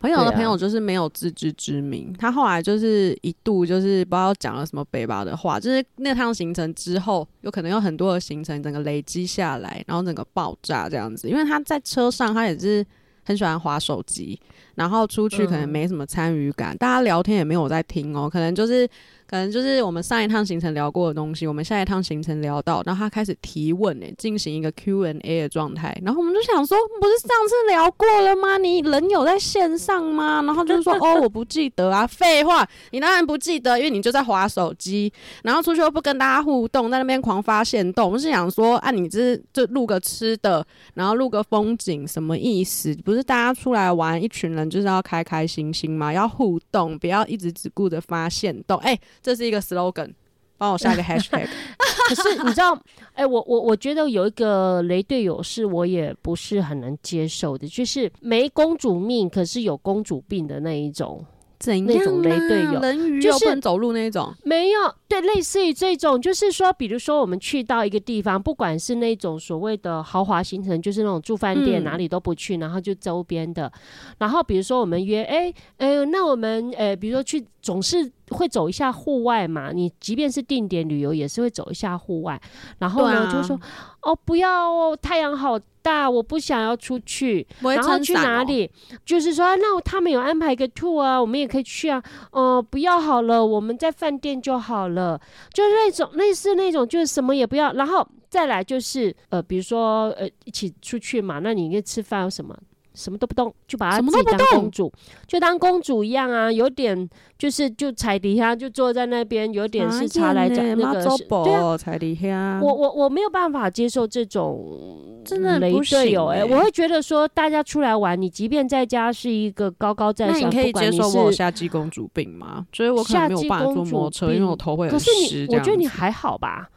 Speaker 2: 朋友的朋友就是没有自知之明，他后来就是一度就是不知道讲了什么北巴的话，就是那趟行程之后，有可能有很多的行程整个累积下来，然后整个爆炸这样子。因为他在车上，他也是。很喜欢划手机，然后出去可能没什么参与感，大家聊天也没有在听哦，可能就是。可能就是我们上一趟行程聊过的东西，我们下一趟行程聊到，然后他开始提问诶，进行一个 Q and A 的状态，然后我们就想说，不是上次聊过了吗？你人有在线上吗？然后就是说，哦，我不记得啊，废话，你当然不记得，因为你就在划手机，然后出去又不跟大家互动，在那边狂发现动，我是想说，啊，你这就录个吃的，然后录个风景，什么意思？不是大家出来玩，一群人就是要开开心心嘛，要互动，不要一直只顾着发现动，哎。这是一个 slogan，帮我下个 hashtag。
Speaker 1: 可是你知道，哎，我我我觉得有一个雷队友是我也不是很能接受的，就是没公主命，可是有公主病的那一种。
Speaker 2: 那
Speaker 1: 种雷队友，
Speaker 2: 就是走路那一种，
Speaker 1: 没有对，类似于这种，就是说，比如说我们去到一个地方，不管是那种所谓的豪华行程，就是那种住饭店，哪里都不去，然后就周边的，然后比如说我们约，哎哎，那我们呃，比如说去，总是会走一下户外嘛，你即便是定点旅游，也是会走一下户外，然后呢，就说哦，不要哦，太阳好。大，我不想要出去，然后去哪里？就是说，那他们有安排一个 tour 啊，我们也可以去啊。哦，不要好了，我们在饭店就好了。就是那种类似那种，就是什么也不要。然后再来就是，呃，比如说，呃，一起出去嘛，那你应该吃饭有什么？什么都不动，就把她自己当公主，就当公主一样啊，有点就是就踩底下，就坐在那边，有点是茶来讲那个，对啊，
Speaker 2: 踩底下。
Speaker 1: 我我我没有办法接受这种
Speaker 2: 真的
Speaker 1: 雷队友哎，我会觉得说大家出来玩，你即便在家是一个高高在上，
Speaker 2: 你可以接受
Speaker 1: 我
Speaker 2: 夏季公主病吗？所以我可能没有办法坐摩托车，因为我头会很湿。
Speaker 1: 我觉得你还好吧？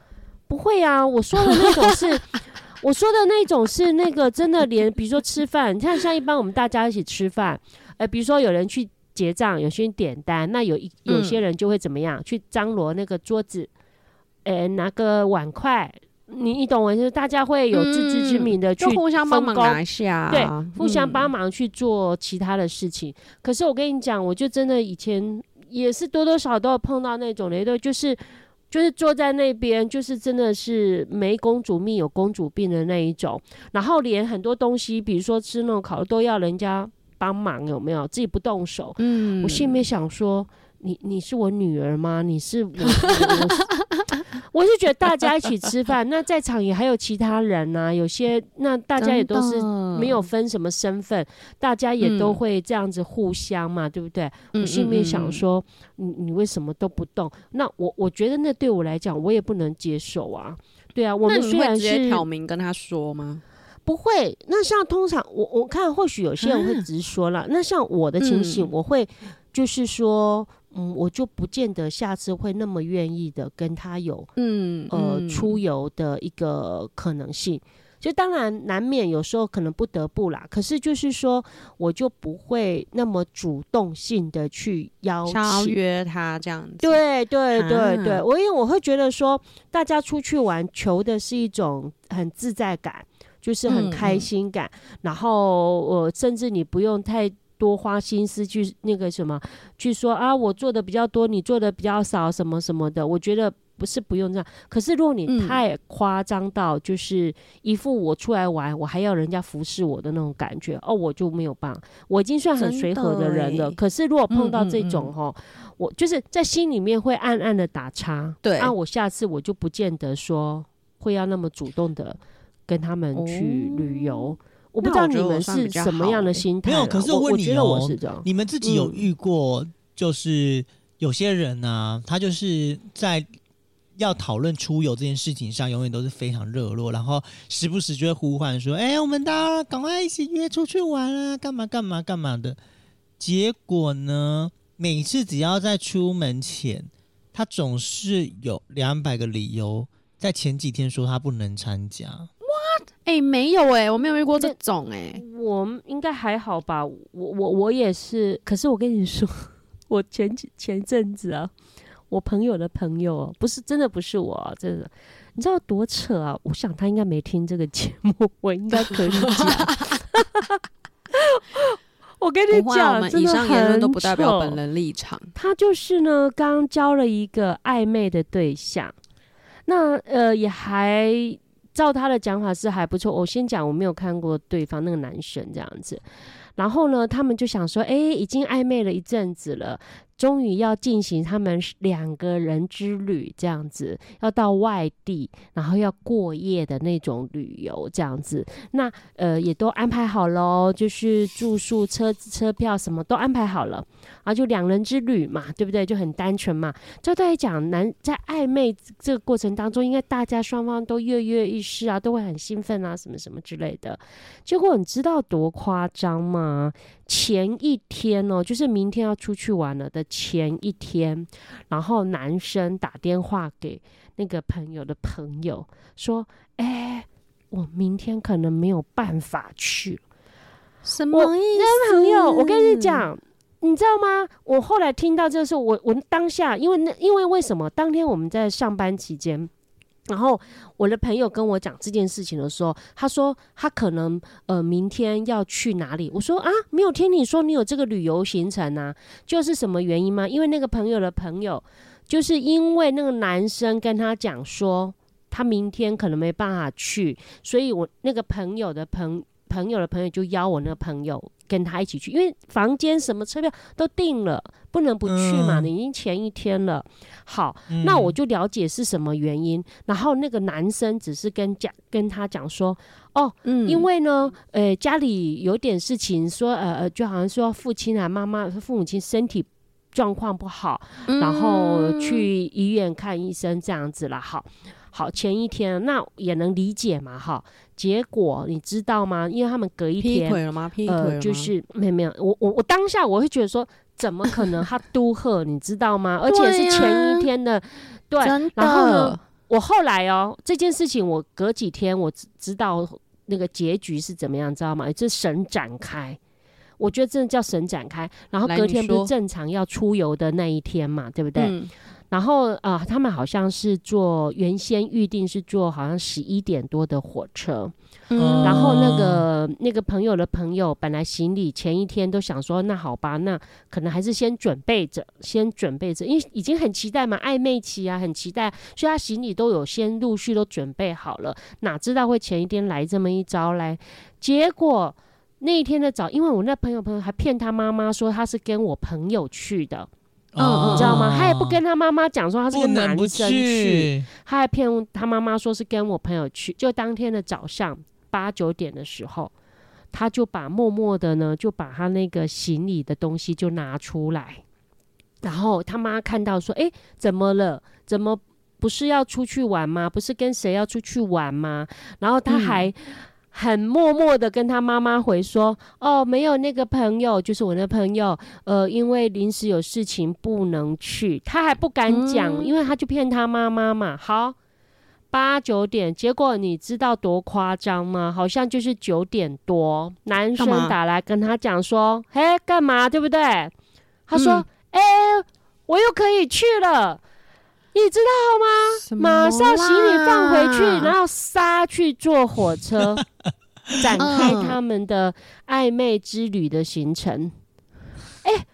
Speaker 1: 不会啊，我说的那种是。我说的那种是那个真的连，比如说吃饭，你看像一般我们大家一起吃饭，呃，比如说有人去结账，有些人点单，那有一有些人就会怎么样，去张罗那个桌子，呃，拿个碗筷，你你懂我就是？大家会有自知之明的去
Speaker 2: 就互相帮忙拿下，
Speaker 1: 对，互相
Speaker 2: 嗯
Speaker 1: 帮忙去做其他的事情。可是我跟你讲，我就真的以前也是多多少少都有碰到那种雷队，就是就是坐在那边，就是真的是没公主命有公主病的那一种，然后连很多东西，比如说吃那种烤肉都要人家帮忙，有没有？自己不动手。
Speaker 2: 嗯
Speaker 1: 我心里面想说。你你是我女儿吗？你是我，我我是觉得大家一起吃饭，那在场也还有其他人呐、有些那大家也都是没有分什么身份，大家也都
Speaker 2: 嗯
Speaker 1: 会这样子互相嘛，对不对？
Speaker 2: 嗯
Speaker 1: 我心里面
Speaker 2: 嗯嗯
Speaker 1: 想说，你你为什么都不动？那我我觉得那对我来讲，我也不能接受啊。对啊，我们虽然
Speaker 2: 你会直接
Speaker 1: 是
Speaker 2: 挑明跟他说吗？
Speaker 1: 不会，那像通常我我看或许有些人会直说了，那像我的情形，
Speaker 2: 嗯
Speaker 1: 我会就是说，嗯，我就不见得下次会那么愿意的跟他有
Speaker 2: 嗯
Speaker 1: 呃
Speaker 2: 嗯
Speaker 1: 出游的一个可能性。就当然难免有时候可能不得不啦，可是就是说，我就不会那么主动性的去邀
Speaker 2: 想要
Speaker 1: 请。
Speaker 2: 约他这样子，
Speaker 1: 对对对对，
Speaker 2: 啊
Speaker 1: 我因为我会觉得说，大家出去玩求的是一种很自在感，就是很
Speaker 2: 嗯
Speaker 1: 开
Speaker 2: 嗯
Speaker 1: 心感，然后呃，甚至你不用太多花心思去那个什么，去说啊，我做的比较多，你做的比较少，什么什么的。我觉得不是不用这样，可是如果你
Speaker 2: 嗯
Speaker 1: 太夸张到就是一副我出来玩，我还要人家服侍我的那种感觉，哦，我就没有办法。我已经算很随和的
Speaker 2: 的
Speaker 1: 人了，
Speaker 2: 欸
Speaker 1: 可是如果碰到这
Speaker 2: 嗯嗯嗯
Speaker 1: 种吼，我就是在心里面会暗暗的打叉。
Speaker 2: 对
Speaker 1: 啊，我下次我就不见得说会要那么主动的跟他们去旅游。我不知道你们是什么样的心态啦。
Speaker 3: 没有可是
Speaker 1: 我
Speaker 3: 我问你哦
Speaker 1: 是这样。
Speaker 3: 你们自己有
Speaker 1: 嗯
Speaker 3: 遇过，就是有些人呢、他就是在要讨论出游这件事情上，永远都是非常热络，然后时不时就会呼唤说：“哎、我们大家赶快一起约出去玩啊，干嘛干嘛干嘛的。”结果呢，每次只要在出门前，他总是有两百个理由，在前几天说他不能参加。
Speaker 2: 哎、没有哎、我没有遇过这种哎、
Speaker 1: 我应该还好吧？我我我也是，可是我跟你说，我前几前阵子啊，我朋友的朋友哦，不是真的不是我啊，真的，你知道多扯啊？我想他应该没听这个节目，我应该可以讲。我跟你
Speaker 2: 不会啊，我
Speaker 1: 讲，
Speaker 2: 们以上言论都不代表本人立场。
Speaker 1: 他就是呢，刚交了一个暧昧的对象，那呃也还照他的讲法是还不错。我先讲，我没有看过对方那个男神这样子，然后呢，他们就想说，哎、已经暧昧了一阵子了。终于要进行他们两个人之旅，这样子要到外地，然后要过夜的那种旅游，这样子。那呃也都安排好喽，就是住宿、车车票什么都安排好了。啊，就两人之旅嘛，对不对？就很单纯嘛。照道理讲，男在暧昧这个过程当中，应该大家双方都跃跃欲试啊，都会很兴奋啊，什么什么之类的。结果你知道多夸张吗？前一天哦，就是明天要出去玩了的前一天，然后男生打电话给那个朋友的朋友说：“哎、我明天可能没有办法去。”
Speaker 2: 什
Speaker 1: 么
Speaker 2: 意
Speaker 1: 思？朋友，我跟你，讲，你知道吗？我后来听到这个时候，我我当下，因为那因为为什么？当天我们在上班期间。然后我的朋友跟我讲这件事情的时候，他说他可能呃明天要去哪里。我说啊，没有听你说你有这个旅游行程啊，就是什么原因吗？因为那个朋友的朋友，就是因为那个男生跟他讲说他明天可能没办法去，所以我那个朋友的朋朋友的朋友就邀我那个朋友跟他一起去，因为房间什么车票都订了，不能不去嘛，
Speaker 3: 嗯
Speaker 1: 你已经前一天了。好，
Speaker 3: 嗯
Speaker 1: 那我就了解是什么原因。然后那个男生只是跟讲跟他讲说，哦，
Speaker 2: 嗯
Speaker 1: 因为呢，呃，家里有点事情，说呃呃，就好像说父亲啊、妈妈、父母亲身体状况不好，然后
Speaker 2: 嗯
Speaker 1: 去医院看医生这样子了。好，好，前一天那也能理解嘛，哈。结果你知道吗？因为他们隔一
Speaker 2: 劈
Speaker 1: 天，
Speaker 2: 腿了吗？劈腿了
Speaker 1: 呃，
Speaker 2: 吗
Speaker 1: 就是没有没有，我我我当下我会觉得说，怎么可能他都喝，你知道吗？而且是前一天的，对。
Speaker 2: 真的，
Speaker 1: 然后呢，我后来哦，这件事情我隔几天我知知道那个结局是怎么样，知道吗？这神展开。我觉得真的叫神展开，然后隔天不是正常要出游的那一天嘛，对不对？
Speaker 2: 嗯
Speaker 1: 然后啊、他们好像是坐原先预定是坐好像十一点多的火车，
Speaker 3: 嗯
Speaker 1: 然后那个那个朋友的朋友本来行李前一天都想说，那好吧，那可能还是先准备着，先准备着，因为已经很期待嘛，暧昧期啊，很期待，所以他行李都有先陆续都准备好了，哪知道会前一天来这么一招来，结果。那一天的早，因为我那朋友朋友还骗他妈妈说他是跟我朋友去的，
Speaker 2: 嗯
Speaker 1: 你知道吗？他也不跟他妈妈讲说他是
Speaker 3: 不
Speaker 1: 跟男生
Speaker 3: 去，
Speaker 1: 他还骗他妈妈说是跟我朋友去，就当天的早上八九点的时候，他就把默默的呢，就把他那个行李的东西就拿出来，然后他妈看到说：“诶，怎么了？怎么不是要出去玩吗？不是跟谁要出去玩吗？”然后他还。很默默的跟他妈妈回说：“哦，没有那个朋友，就是我那朋友，呃，因为临时有事情不能去，他还不敢讲，
Speaker 2: 嗯
Speaker 1: 因为他就骗他妈妈嘛。好，八九点，结果你知道多夸张吗？好像就是九点多，男生打来跟他讲说：‘嘿，干嘛？对不对？’他说
Speaker 2: 嗯：‘
Speaker 1: 哎、我又可以去了。’你知道吗？马上行李放回去，然后杀去坐火车，展开
Speaker 2: 嗯
Speaker 1: 他们的暧昧之旅的行程。哎、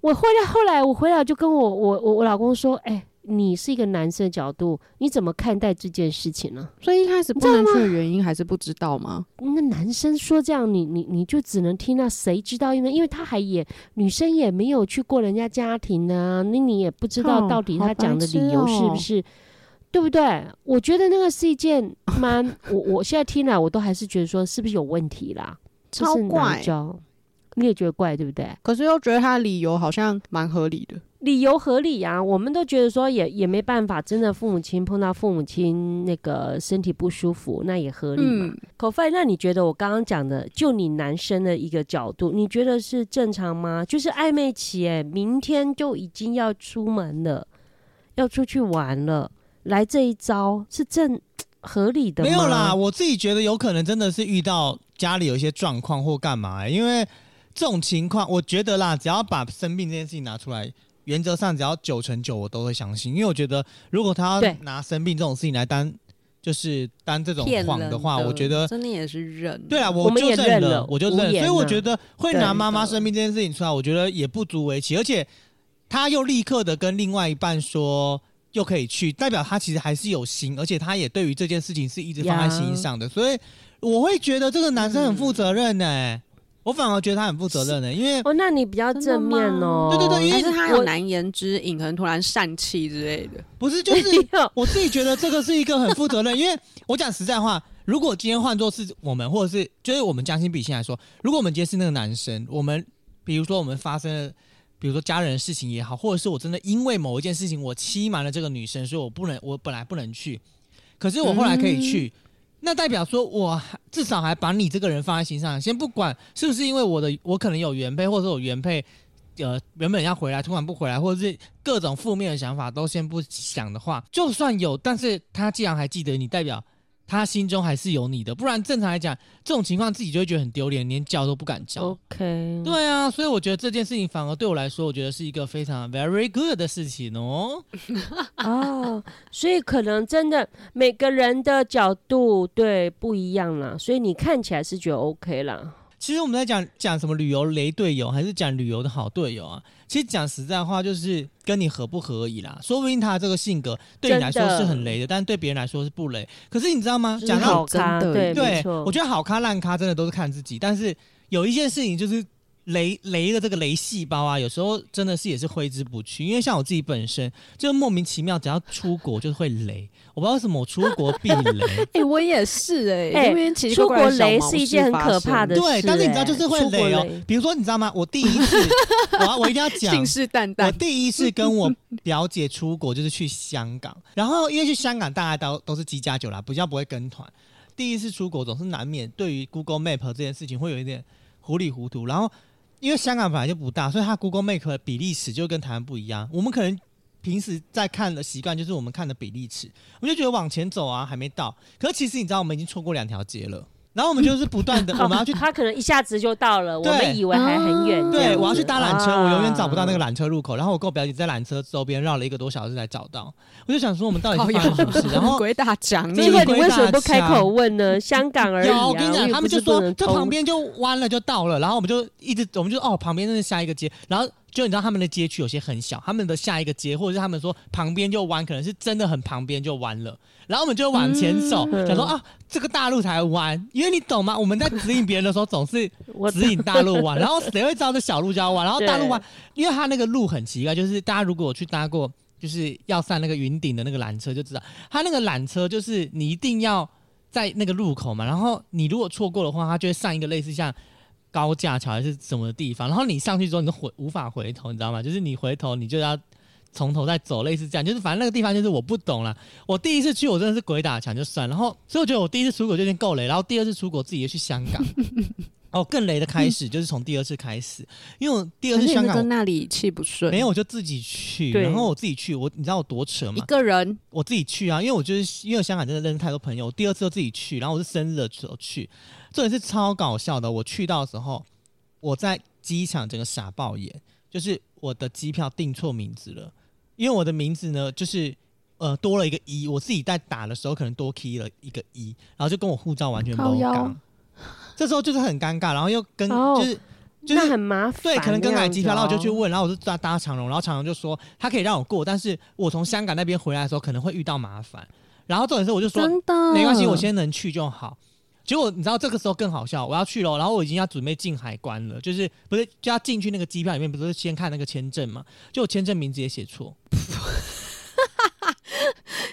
Speaker 1: 我回来后来我回来就跟我我我我老公说，哎、你是一个男生的角度，你怎么看待这件事情呢？
Speaker 2: 所以一开始不能去的原因还是不知道吗？
Speaker 1: 那男生说这样，你你你就只能听，那谁知道？因为因为他还也女生也没有去过人家家庭呢、那你也不知道
Speaker 2: 哦
Speaker 1: 到底他讲的理由是
Speaker 2: 哦
Speaker 1: 不是、对不对？我觉得那个是一件蛮，我我现在听来我都还是觉得说是不是有问题啦？这
Speaker 2: 超怪
Speaker 1: 招？你也觉得怪对不对？
Speaker 2: 可是又觉得他的理由好像蛮合理的。
Speaker 1: 理由合理啊，我们都觉得说也也没办法，真的父母亲碰到父母亲那个身体不舒服，那也合理嘛。
Speaker 2: 嗯，
Speaker 1: 口费，那你觉得我刚刚讲的，就你男生的一个角度，你觉得是正常吗？就是暧昧期，哎，明天就已经要出门了，要出去玩了，来这一招是正 合理的吗？
Speaker 3: 没有啦，，我自己觉得有可能真的是遇到家里有一些状况或干嘛、因为这种情况，我觉得啦，只要把生病这件事情拿出来，原则上只要九成九我都会相信，因为我觉得如果他要拿生病这种事情来当，就是当这种谎的话，我觉得。
Speaker 2: 真的也是认。
Speaker 3: 对啊，
Speaker 1: 我们
Speaker 3: 就认
Speaker 1: 了
Speaker 3: 我就认，
Speaker 1: 了。
Speaker 3: 所以我
Speaker 1: 啊
Speaker 3: 觉得会拿妈妈生病这件事情出来，我觉得也不足为奇，而且他又立刻的跟另外一半说又可以去，代表他其实还是有心，而且他也对于这件事情是一直放在心上的，所以我会觉得这个男生很负责任呢、我反而觉得他很负责任呢、因为
Speaker 1: 哦，那你比较正面哦。
Speaker 3: 对对对因为
Speaker 2: 还是他有
Speaker 1: 我
Speaker 2: 难言之隐，可能突然疝气之类的。
Speaker 3: 不是就是
Speaker 1: 没 有
Speaker 3: 我自己觉得这个是一个很负责任，因为我讲实在话，如果今天换作是我们，或者是就是我们将心比心来说，如果我们今天是那个男生，我们比如说我们发生了，比如说家人的事情也好，或者是我真的因为某一件事情我欺瞒了这个女生，所以我不能，我本来不能去，可是我后来可以去。那代表说，我至少还把你这个人放在心上。先不管是不是因为我的，我可能有原配，或者说我原配，呃，原本要回来，突然不回来，或者是各种负面的想法都先不想的话，就算有，但是他既然还记得你，代表他心中还是有你的。不然正常来讲，这种情况自己就会觉得很丢脸，连叫都不敢叫。
Speaker 1: OK，
Speaker 3: 对啊，所以我觉得这件事情反而对我来说，我觉得是一个非常 very good 的事情哦。
Speaker 1: 哦，所以可能真的每个人的角度对不一样啦，所以你看起来是觉得 OK 啦。
Speaker 3: 其实我们在讲讲什么旅游雷队友，还是讲旅游的好队友啊？其实讲实在话，就是跟你合不合而已啦。说不定他这个性格对你来说是很雷的，但对别人来说是不雷。可是你知道吗？讲到
Speaker 1: 好咖，
Speaker 2: 真的
Speaker 1: 对，没
Speaker 3: 对，
Speaker 1: 错，
Speaker 3: 我觉得好咖烂咖真的都是看自己，但是有一件事情就是雷雷的这个雷细胞啊，有时候真的是也是挥之不去。因为像我自己本身，就莫名其妙，只要出国就是会雷，我不知道为什么我出国避雷。
Speaker 2: 哎、我也是哎、
Speaker 1: 哎
Speaker 2: 因为
Speaker 1: 出国雷是一件很可怕
Speaker 2: 生
Speaker 1: 的
Speaker 3: 对，
Speaker 1: 是
Speaker 3: 但是你知道就是会雷哦
Speaker 1: 雷。
Speaker 3: 比如说你知道吗？我第一次，我要我一定要讲
Speaker 2: 信，誓旦旦我。
Speaker 3: 第一次跟我表姐出国就是去香港，然后因为去香港大家都都是机加酒啦，比较不会跟团。第一次出国总是难免对于 Google Map 这件事情会有一点糊里糊涂，然后因为香港本来就不大，所以它 Google Map 的比例尺就跟台湾不一样。我们可能平时在看的习惯就是我们看的比例尺，我们就觉得往前走啊还没到，可是其实你知道我们已经错过两条街了。然后我们就是不断的，我们要去。
Speaker 1: 他可能一下子就到了，我们以为还很远。
Speaker 3: 对，我要去搭缆车，我永远找不到那个
Speaker 1: 啊
Speaker 3: 缆车入口。然后我跟我表姐在缆车周边绕了一个多小时才找到。我就想说，我们到底发生什么事？然后
Speaker 2: 鬼打墙，
Speaker 3: 真
Speaker 1: 结
Speaker 3: 的鬼打
Speaker 1: 果你为什么不开口问呢？香港而已。
Speaker 3: 我跟你讲，他们就说这旁边就弯了就到了，然后我们就一直，我们就哦旁边那是下一个街，然后就你知道他们的街区有些很小，他们的下一个街或者是他们说旁边就弯，可能是真的很旁边就弯了，然后我们就往前走，
Speaker 1: 嗯。
Speaker 3: 想说啊这个大路才弯，因为你懂吗？我们在指引别人的时候总是指引大路弯，然后谁会知道这小路就要弯？然后大路弯，因为它那个路很奇怪，就是大家如果有去搭过，就是要上那个云顶的那个缆车就知道，它那个缆车就是你一定要在那个路口嘛，然后你如果错过的话，它就会上一个类似像高架桥还是什么地方，然后你上去之后你就回无法回头，你知道吗？就是你回头你就要。从头再走，类似这样，就是反正那个地方就是我不懂了。我第一次去，我真的是鬼打墙就算，然后所以我觉得我第一次出国就已经够雷，然后第二次出国自己也去香港，哦，更雷的开始就是从第二次开始，因为我第二次香港
Speaker 2: 跟那里气不顺，
Speaker 3: 没有，我就自己去，然后我自己去，我你知道我多扯吗一？
Speaker 2: 个人，
Speaker 3: 我自己去啊，因为我就是因为香港真的认识太多朋友，我第二次又自己去，然后我是生日的时候去，这也是超搞笑的。我去到的时候，我在机场整个傻爆眼，就是我的机票订错名字了，因为我的名字呢就是。呃，多了一个一，我自己在打的时候可能多 key 了一个一，然后就跟我护照完全不
Speaker 2: 靠腰
Speaker 3: 杠，这时候就是很尴尬，然后又跟、
Speaker 1: 哦
Speaker 3: 就是就是
Speaker 1: 那很麻烦。
Speaker 3: 对，可能更改机票，然后我就去
Speaker 1: 问。
Speaker 3: 问，然后我就搭搭长荣，然后长荣就说他可以让我过，但是我从香港那边回来的时候可能会遇到麻烦。然后重点是我就说
Speaker 2: 真的
Speaker 3: 没关系，我先能去就好。结果你知道这个时候更好笑，我要去了，然后我已经要准备进海关了，就是不是就要进去那个机票里面，不是先看那个签证嘛？就我签证名字也写错，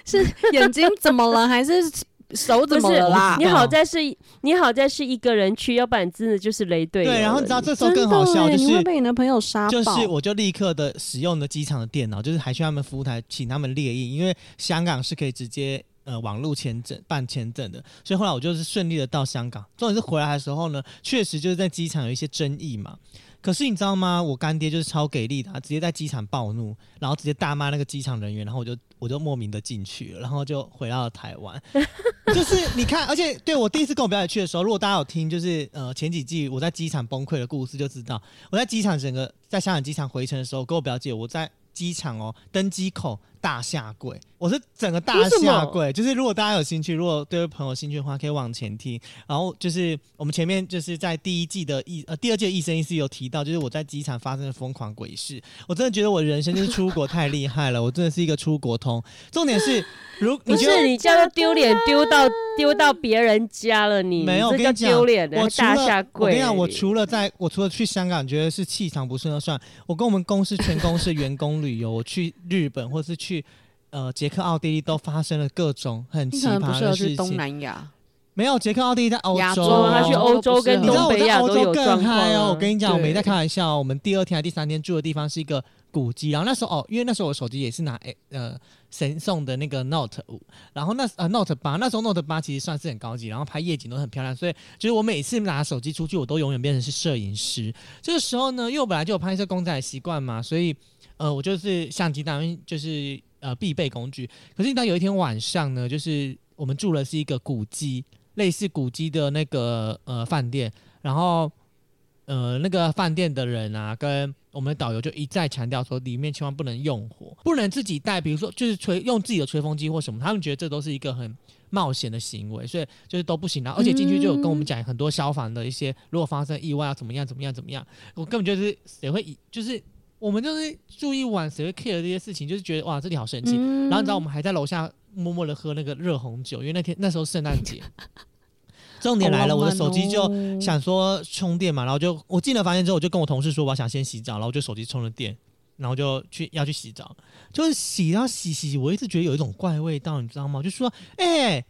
Speaker 2: 是眼睛怎么了，还是手怎么了啦？
Speaker 1: 你好在是，你好在是一个人去，要不然真的就是雷队。
Speaker 3: 对，然后你知道这时候更好笑，就
Speaker 2: 的耶你会被你的朋友杀
Speaker 3: 就是我就立刻的使用了机场的电脑，就是还去他们服务台请他们列印，因为香港是可以直接呃网络签证办签证的，所以后来我就是顺利的到香港。重点是回来的时候呢，确实就是在机场有一些争议嘛。可是你知道吗？我干爹就是超给力的、他直接在机场暴怒，然后直接大骂那个机场人员，然后我就我就莫名的进去了，然后就回到了台湾。就是你看，而且对我第一次跟我表姐去的时候，如果大家有听，就是呃前几季我在机场崩溃的故事，就知道我在机场整个在香港机场回程的时候，跟我表姐我在机场哦登机口大下跪，我是整个大下跪。就是如果大家有兴趣，如果对朋友有兴趣的话，可以往前听。然后就是我们前面就是在第一季的一呃第二季的医生一世有提到，就是我在机场发生的疯狂鬼事，我真的觉得我人生就是出国太厉害了，我真的是一个出国通。重点是，如
Speaker 1: 不
Speaker 3: 你
Speaker 1: 是你这样丢脸丢到丢到别人家了你，
Speaker 3: 没有，跟你讲，
Speaker 1: 丢脸的，
Speaker 3: 我
Speaker 1: 大下
Speaker 3: 跪我
Speaker 1: 跪。
Speaker 3: 跟你讲，我除了在我除了去香港觉得是气场不顺就算，我跟我们公司全公司员工旅游，我去日本或是去呃捷克、奥地利都发生了各种很奇葩的事情。
Speaker 2: 南亚，
Speaker 3: 没有捷克、奥地利在欧洲，
Speaker 2: 亚洲
Speaker 1: 哦他去
Speaker 2: 哦
Speaker 1: 欧洲跟东北
Speaker 3: 在欧洲
Speaker 1: 亚都有状
Speaker 3: 更
Speaker 1: 况
Speaker 3: 嗨哦！
Speaker 1: 啊
Speaker 3: 我跟你讲，我没在开玩笑哦。我们第二天还第三天住的地方是一个古迹，然后那时候哦，因为那时候我手机也是拿诶呃神送的那个 Note 五，然后那呃 Note 八，那时候 Note 八其实算是很高级，然后拍夜景都很漂亮，所以就是我每次拿手机出去，我都永远变成是摄影师。这个时候呢，因为我本来就有拍摄公仔的习惯嘛，所以呃我就是相机当然就是呃必备工具。可是当有一天晚上呢，就是我们住的是一个古迹，类似古迹的那个呃饭店，然后呃那个饭店的人啊，跟我们的导游就一再强调说，里面千万不能用火，不能自己带，比如说就是吹用自己的吹风机或什么，他们觉得这都是一个很冒险的行为，所以就是都不行。然后而且进去就有跟我们讲很多消防的一些，如果发生意外要怎么样怎么样怎么样，我根本就是谁会以就是我们就是住一晚，谁会 care 这些事情，就是觉得哇这里好神奇，
Speaker 2: 嗯
Speaker 3: 然后你知道我们还在楼下默默的喝那个热红酒，因为那天那时候圣诞节。重点来了，我的手机就
Speaker 2: 就
Speaker 3: 想说充电嘛，然后就我进了房间之后，我就跟我同事说我想先洗澡，然后我就手机充了电，然后就去要去洗澡，就是洗到洗洗洗，我一直觉得有一种怪味道，你知道吗？我就说哎。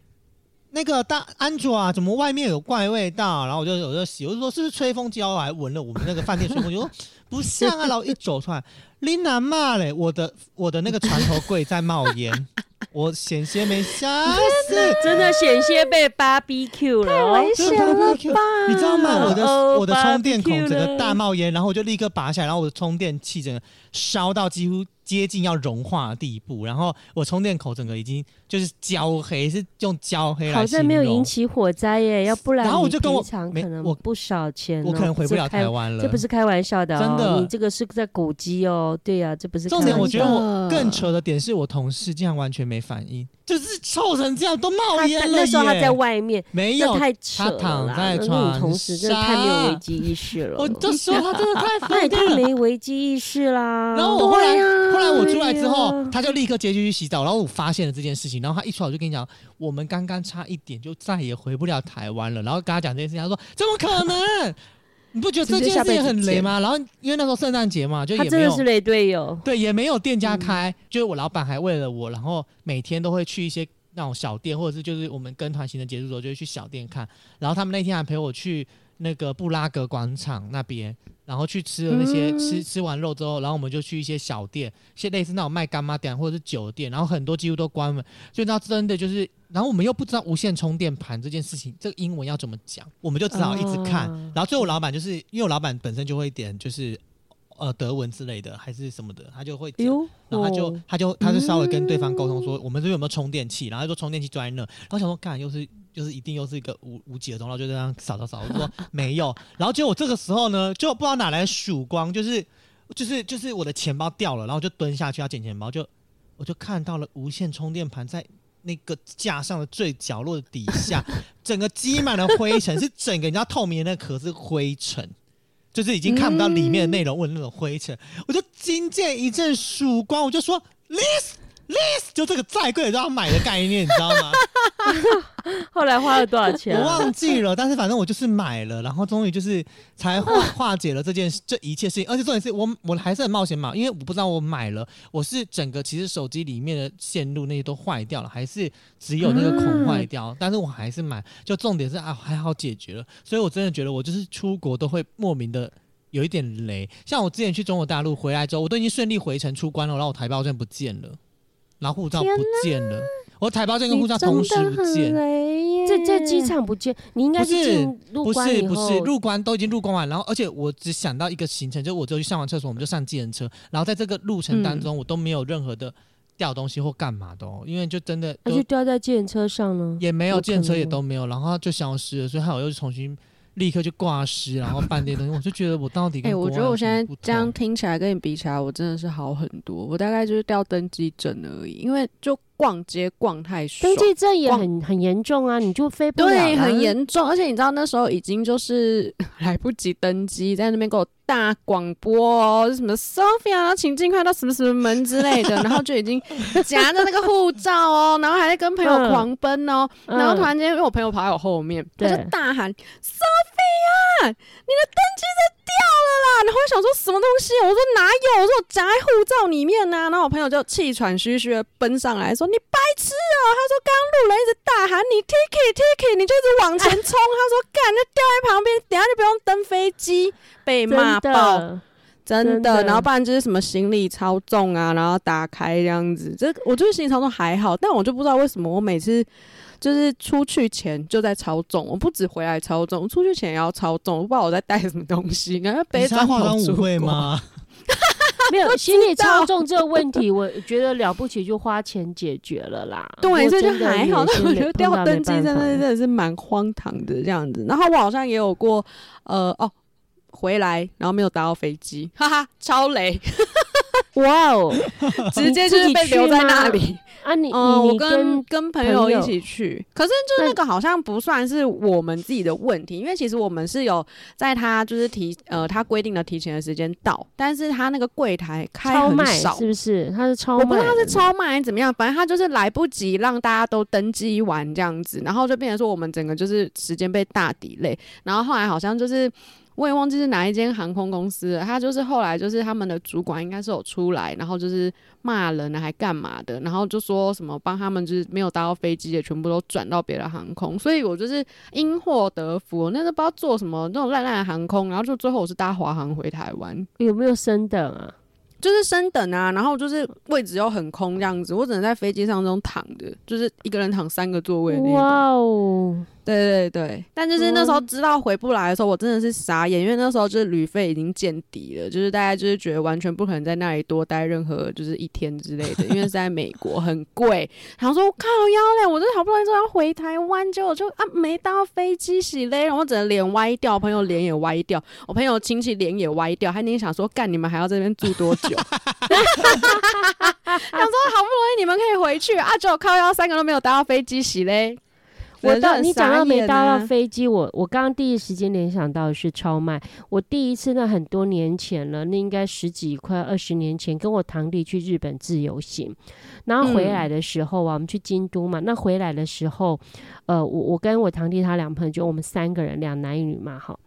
Speaker 3: 那个大安卓啊，怎么外面有怪味道？然后我就我就洗，我就说是不是吹风机？然后我还闻了我们那个饭店吹风机，我说不像啊。然后一走出来，琳娜骂嘞，我的我的那个床头柜在冒烟，我险些没吓死。
Speaker 1: 真的险些被 BBQ 了太。
Speaker 2: 危险了吧？
Speaker 3: 你知道吗？我的
Speaker 1: 哦
Speaker 3: 我的充电孔整个大冒烟，然后我就立刻拔下来，然后我的充电器整个烧到几乎接近要融化的地步，然后我充电口整个已经就是焦黑，是用焦黑来
Speaker 1: 好像没有引起火灾耶，要不然
Speaker 3: 然后我就跟我
Speaker 1: 赔偿
Speaker 3: 没我
Speaker 1: 不少钱哦、
Speaker 3: 我可能回不了台湾了。
Speaker 1: 这不是开玩笑的、哦，
Speaker 3: 真的
Speaker 1: 你这个是在古迹哦，对呀、这不是
Speaker 3: 重点，我觉得我更扯的点是我同事竟然完全没反应，就是臭成这样都冒
Speaker 1: 他他
Speaker 3: 烟了
Speaker 1: 那时候他在外面，
Speaker 3: 没有
Speaker 1: 太扯了啦，
Speaker 3: 他躺在床
Speaker 1: 同事真的太没有危机意识了。
Speaker 3: 我就说他真的太
Speaker 1: 那 也。太没危机意识啦。
Speaker 3: 然后我后来，后来我出来之后，他就立刻接进去洗澡。然后我发现了这件事情，然后他一出来我就跟你讲，我们刚刚差一点就再也回不了台湾了。然后跟他讲这件事情，他说怎么可能？你不觉得这件事情很雷吗？然后因为那时候圣诞节嘛，就也没有
Speaker 1: 是雷队友。
Speaker 3: 对，也没有店家
Speaker 1: 嗯
Speaker 3: 开，就是我老板还为了我，然后每天都会去一些那种小店，或者是就是我们跟团行程结束之后就会去小店看。然后他们那天还陪我去那个布拉格广场那边，然后去吃了那些、
Speaker 1: 嗯
Speaker 3: 吃吃完肉之后，然后我们就去一些小店，一些类似那种卖干妈店或者是酒店，然后很多几乎都关门。就那真的就是，然后我们又不知道无线充电盘这件事情，这个英文要怎么讲，我们就只好一直看。
Speaker 1: 哦
Speaker 3: 然后最后老板就是因为我老板本身就会点就是呃德文之类的还是什么的，他就会讲。
Speaker 1: 哎呦，
Speaker 3: 然后他就
Speaker 1: 哦
Speaker 3: 他就他就稍微跟对方沟通说，我们这边有没有充电器？然后他说充电器就在那，然后想说干又是就是一定又是一个无无解的东西，然后就这样扫扫扫，我说 没有，然后结果我这个时候呢，就不知道哪来的曙光，就是就是就是我的钱包掉了，然后就蹲下去要捡钱包，就我就看到了无线充电盘在。那个架上的最角落的底下，整个积满了灰尘，是整个你知道透明的那个壳是灰尘，就是已经看不到里面的内容或者那种灰尘，我就惊见一阵曙光，我就说 list list，就这个再贵也都要买的概念，你知道吗？
Speaker 1: 后来花了多少钱
Speaker 3: 我
Speaker 1: 啊？
Speaker 3: 忘记了，但是反正我就是买了，然后终于就是才化化解了这件这一切事情，而且重点是我我还是很冒险嘛，因为我不知道我买了，我是整个其实手机里面的线路那些都坏掉了，还是只有那个孔坏掉，但是我还是买，就重点是啊还好解决了，所以我真的觉得我就是出国都会莫名的。有一点雷，像我之前去中国大陆回来之后，我都已经顺利回程出关了，然后我台胞证不见了，然后护照不见了，我台胞证跟护照同时不见，
Speaker 1: 在在机场不见，你应该
Speaker 3: 不是
Speaker 1: 进入
Speaker 3: 不是不是，入关都已经入关完，然后而且我只想到一个行程，就我只有去上完厕所，我们就上计程车，然后在这个路程当中，我都没有任何的掉东西或干嘛的哦，因为就真的都
Speaker 1: 那就掉在计程车上了。
Speaker 3: 也没有，
Speaker 1: 有
Speaker 3: 计程车也都没有，然后它就消失了，所以还有又重新立刻就挂失，然后办这些东西，我就觉得我到底
Speaker 2: 哎、
Speaker 3: 跟
Speaker 2: 我觉得我现在这样听起来跟你比起来，我真的是好很多。我大概就是掉登机证而已，因为就逛街逛太爽
Speaker 1: 登，记证也很很严重啊，你就飞不了
Speaker 2: 对，很。严重。而且你知道那时候已经就是来不及登机，在那边给我大广播哦，什么 Sophia，请尽快到什么什么门之类的，然后就已经夹着那个护照哦，然后还在跟朋友
Speaker 1: 嗯
Speaker 2: 狂奔哦，
Speaker 1: 嗯
Speaker 2: 然后突然间因为我朋友跑在我后面，他就大喊 Sophia，你的登机证掉了啦！然后我想说什么东西？我说哪有？我说我夹在护照里面呢、然后我朋友就气喘吁吁的奔上来说：“你白痴哦！”他说刚刚路人一直大喊你 ticket ticket，你就一直往前冲。他说干，那掉在旁边，等下就不用登飞机，被骂
Speaker 1: 真
Speaker 2: 爆。
Speaker 1: 的，
Speaker 2: 真
Speaker 1: 真的
Speaker 2: 然后不然就是什么行李超重啊，然后打开这样子。这我觉得行李超重还好，但我就不知道为什么我每次就是出去前就在超重，我不止回来超重，我出去前也要超重，我不知道我在带什么东西，感觉
Speaker 3: 你
Speaker 2: 背砖
Speaker 3: 是要化妆舞会
Speaker 2: 国？
Speaker 3: 吗？
Speaker 1: 没有 心理
Speaker 2: 道
Speaker 1: 超重这个问题，我觉得了不起就花钱解决了啦。
Speaker 2: 对，这就还好。
Speaker 1: 有些
Speaker 2: 但我觉得掉登机真的真的是蛮荒唐的这样子。然后我好像也有过，呃，哦，回来然后没有搭到飞机，哈哈，超雷，
Speaker 1: 哇哦，
Speaker 2: 直接就是被留在那里。
Speaker 1: 啊你！
Speaker 2: 嗯，我跟跟朋友一起去，可是就是那个好像不算是我们自己的问题，因为其实我们是有在他就是提呃他规定的提前的时间到，但是他那个柜台开很
Speaker 1: 超
Speaker 2: 少
Speaker 1: 是。不是？他是超，
Speaker 2: 我不知道他是超卖还是怎么样，反正他就是来不及让大家都登机完这样子，然后就变成说我们整个就是时间被大抵累，然后后来好像就是我也忘记是哪一间航空公司了，他就是后来就是他们的主管应该是有出来，然后就是骂人啊，还干嘛的，然后就说什么帮他们就是没有搭到飞机的全部都转到别的航空，所以我就是因祸得福，我那时候不知道坐什么那种烂烂的航空，然后就最后我是搭华航回台湾。
Speaker 1: 有没有升等啊？
Speaker 2: 就是升等啊，然后就是位置又很空这样子，我只能在飞机上这种躺着，就是一个人躺三个座位那种。
Speaker 1: 哇哦，
Speaker 2: 对对对，但就是那时候知道回不来的时候，我真的是傻眼，因为那时候就是旅费已经见底了，就是大家就是觉得完全不可能在那里多待任何就是一天之类的，因为是在美国很贵。然后说靠腰嘞，我这好不容易说要回台湾，结果就啊没搭飞机洗嘞，然后整个脸歪掉，朋友脸也歪掉，我朋友亲戚脸也歪掉，还你想说干你们还要这边住多久？想说好不容易你们可以回去啊，结果靠腰三个都没有搭到飞机洗嘞。
Speaker 1: 我到你讲到没搭
Speaker 2: 到
Speaker 1: 到飞机，我我刚刚第一时间联想到的是超卖。我第一次那很多年前了，那应该十几快二十年前，跟我堂弟去日本自由行，然后回来的时候啊，我们去京都嘛。那回来的时候，呃，我我跟我堂弟他两朋友，就我们三个人，两男一女嘛，哈。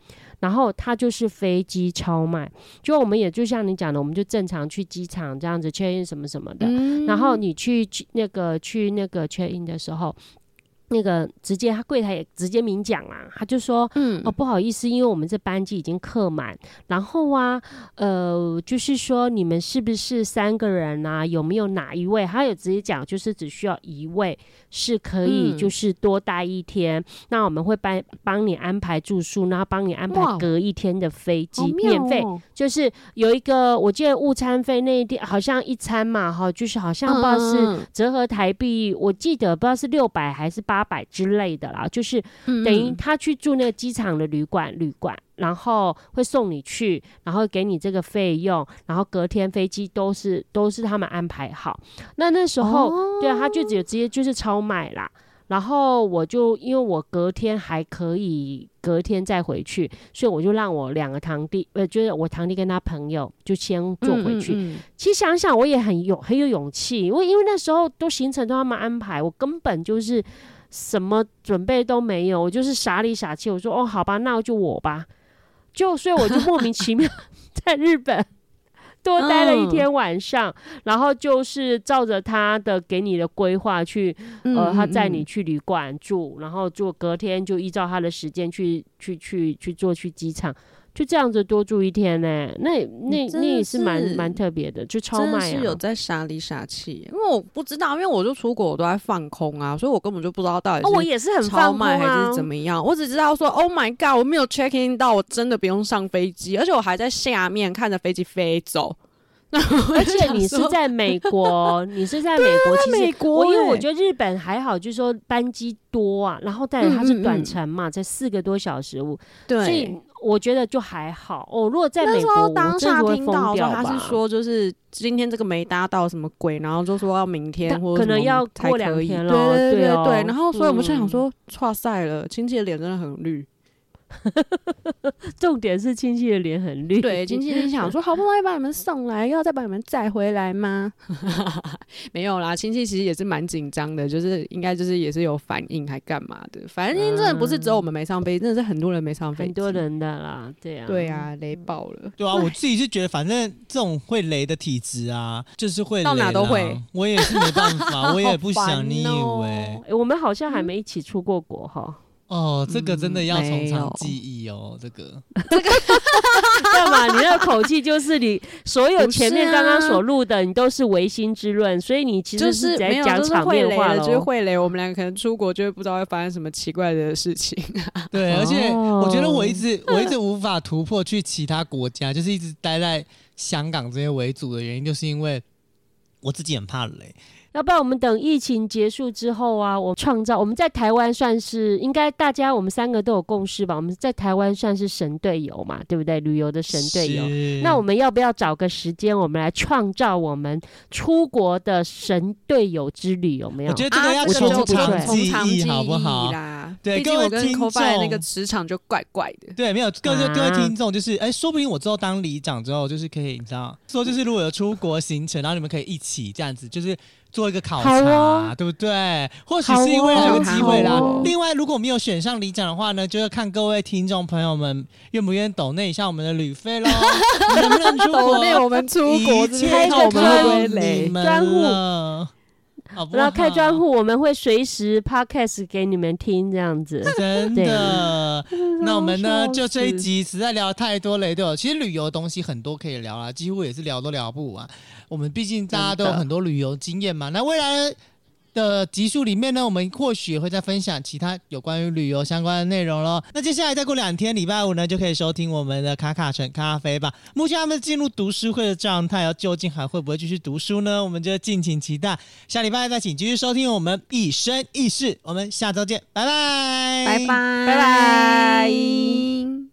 Speaker 1: 然后他就是飞机超卖，就我们也就像你讲的，我们就正常去机场这样子 check in 什么什么的。然后你去那个去那个 check in 的时候。那个直接他柜台也直接明讲啦，他就说，嗯，哦不好意思，因为我们这班机已经客满，然后啊，呃，就是说你们是不是三个人啊？有没有哪一位？他有直接讲，就是只需要一位是可以，就是多待一天，那我们会帮帮你安排住宿，然后帮你安排隔一天的飞机免费，就是有一个我记得误餐费那一天好像一餐嘛，哈，就是好像不知道是折合台币，我记得不知道是六百还是八。八百之类的啦，就是等于他去住那个机场的旅馆，旅馆，然后会送你去，然后给你这个费用，然后隔天飞机都是都是他们安排好。那那时候，对啊，他就只有直接就是超卖啦。然后我就因为我隔天还可以隔天再回去，所以我就让我两个堂弟，呃，就是我堂弟跟他朋友就先坐回去。其实想想我也很有很有勇气，因为因为那时候都行程都他们安排，我根本就是。什么准备都没有，我就是傻里傻气。我说哦，好吧，那就我吧。就所以我就莫名其妙 在日本多待了一天晚上，然后就是照着他的给你的规划去，呃，他载你去旅馆住，然后就隔天就依照他的时间去去去去坐去机场。就这样子多住一天呢，那那那也是蛮蛮特别的，就超卖啊！
Speaker 2: 是有在傻里傻气，因为我不知道，因为我就出国，我都在放空啊，所以我根本就不知道到底是
Speaker 1: 我也是很
Speaker 2: 超卖还是怎么样。我只知道说，Oh my god，我没有 check in 到，我真的不用上飞机，而且我还在下面看着飞机飞走。
Speaker 1: 而且你是在美国，你是在 美国，其实我因为我觉得日本还好，就是说班机多啊，然后再它是短程嘛，才四个多小时，
Speaker 2: 对，
Speaker 1: 所以我觉得就还好。哦，如果在美国，
Speaker 2: 当下听到
Speaker 1: 他
Speaker 2: 是说，就是今天这个没搭到什么鬼，然后就说要明天或者
Speaker 1: 可能要过两天了，
Speaker 2: 对对
Speaker 1: 对
Speaker 2: 对。然后所以我们就想说，哇塞了，亲戚的脸真的很绿。
Speaker 1: 重点是亲戚的脸很绿，
Speaker 2: 对，亲戚想说 好不容易把你们送来，又要再把你们载回来吗？没有啦，亲戚其实也是蛮紧张的，就是应该就是也是有反应，还干嘛的？反正真的不是只有我们没上飞，真的是很多人没上飞，
Speaker 1: 很多人的啦，对啊，
Speaker 2: 对啊，雷爆了，
Speaker 3: 对啊，我自己是觉得，反正这种会雷的体质啊，就是会
Speaker 2: 到哪都会，
Speaker 3: 我也是没办法，我也不想，你以为？
Speaker 1: 我们好像还没一起出过国哈。
Speaker 3: 哦，这个真的要从长计议哦，这个，
Speaker 1: 这个 干嘛？你那个口气就是你所有前面刚刚所录的，你都是唯心之论，所以你其实
Speaker 2: 是
Speaker 1: 在讲场面话
Speaker 2: 了，就是会雷。我们两个可能出国就会不知道会发生什么奇怪的事情。
Speaker 3: 对，而且我觉得我一直我一直无法突破去其他国家，就是一直待在香港这些为主的原因，就是因为我自己很怕雷。
Speaker 1: 要不然我们等疫情结束之后啊，我创造我们在台湾算是应该大家我们三个都有共识吧？我们在台湾算是神队友嘛，对不对？旅游的神队友。那我们要不要找个时间，我们来创造我们出国的神队友之旅？有没有？
Speaker 3: 我觉得这个要从长计议，好不好？对，
Speaker 2: 各位听众，那个磁场就怪怪的。
Speaker 3: 对，没有各位各位听众，就是哎，说不定我之后当里长之后，就是可以你知道，说就是如果有出国行程，然后你们可以一起这样子，就是。做一个考察，对不对？或许是因为有个机会啦。另外，如果没有选上里长的话呢，就要看各位听众朋友们愿不愿意抖那一下我们的旅费喽。能不能出国？
Speaker 2: 我们出国
Speaker 1: 开个
Speaker 3: 专
Speaker 1: 户，然后开专户，我们会随时 podcast 给你们听，这样子。
Speaker 3: 真的。那我们呢？就这一集实在聊太多雷队其实旅游的东西很多可以聊啊，几乎也是聊都聊不完。我们毕竟大家都有很多旅游经验嘛，那未来的集数里面呢，我们或许也会再分享其他有关于旅游相关的内容喽。那接下来再过两天，礼拜五呢，就可以收听我们的卡卡城咖啡吧。目前他们进入读书会的状态，哦，究竟还会不会继续读书呢？我们就敬请期待。下礼拜再请继续收听我们一生一世，我们下周见，拜拜，
Speaker 2: 拜拜，
Speaker 1: 拜拜。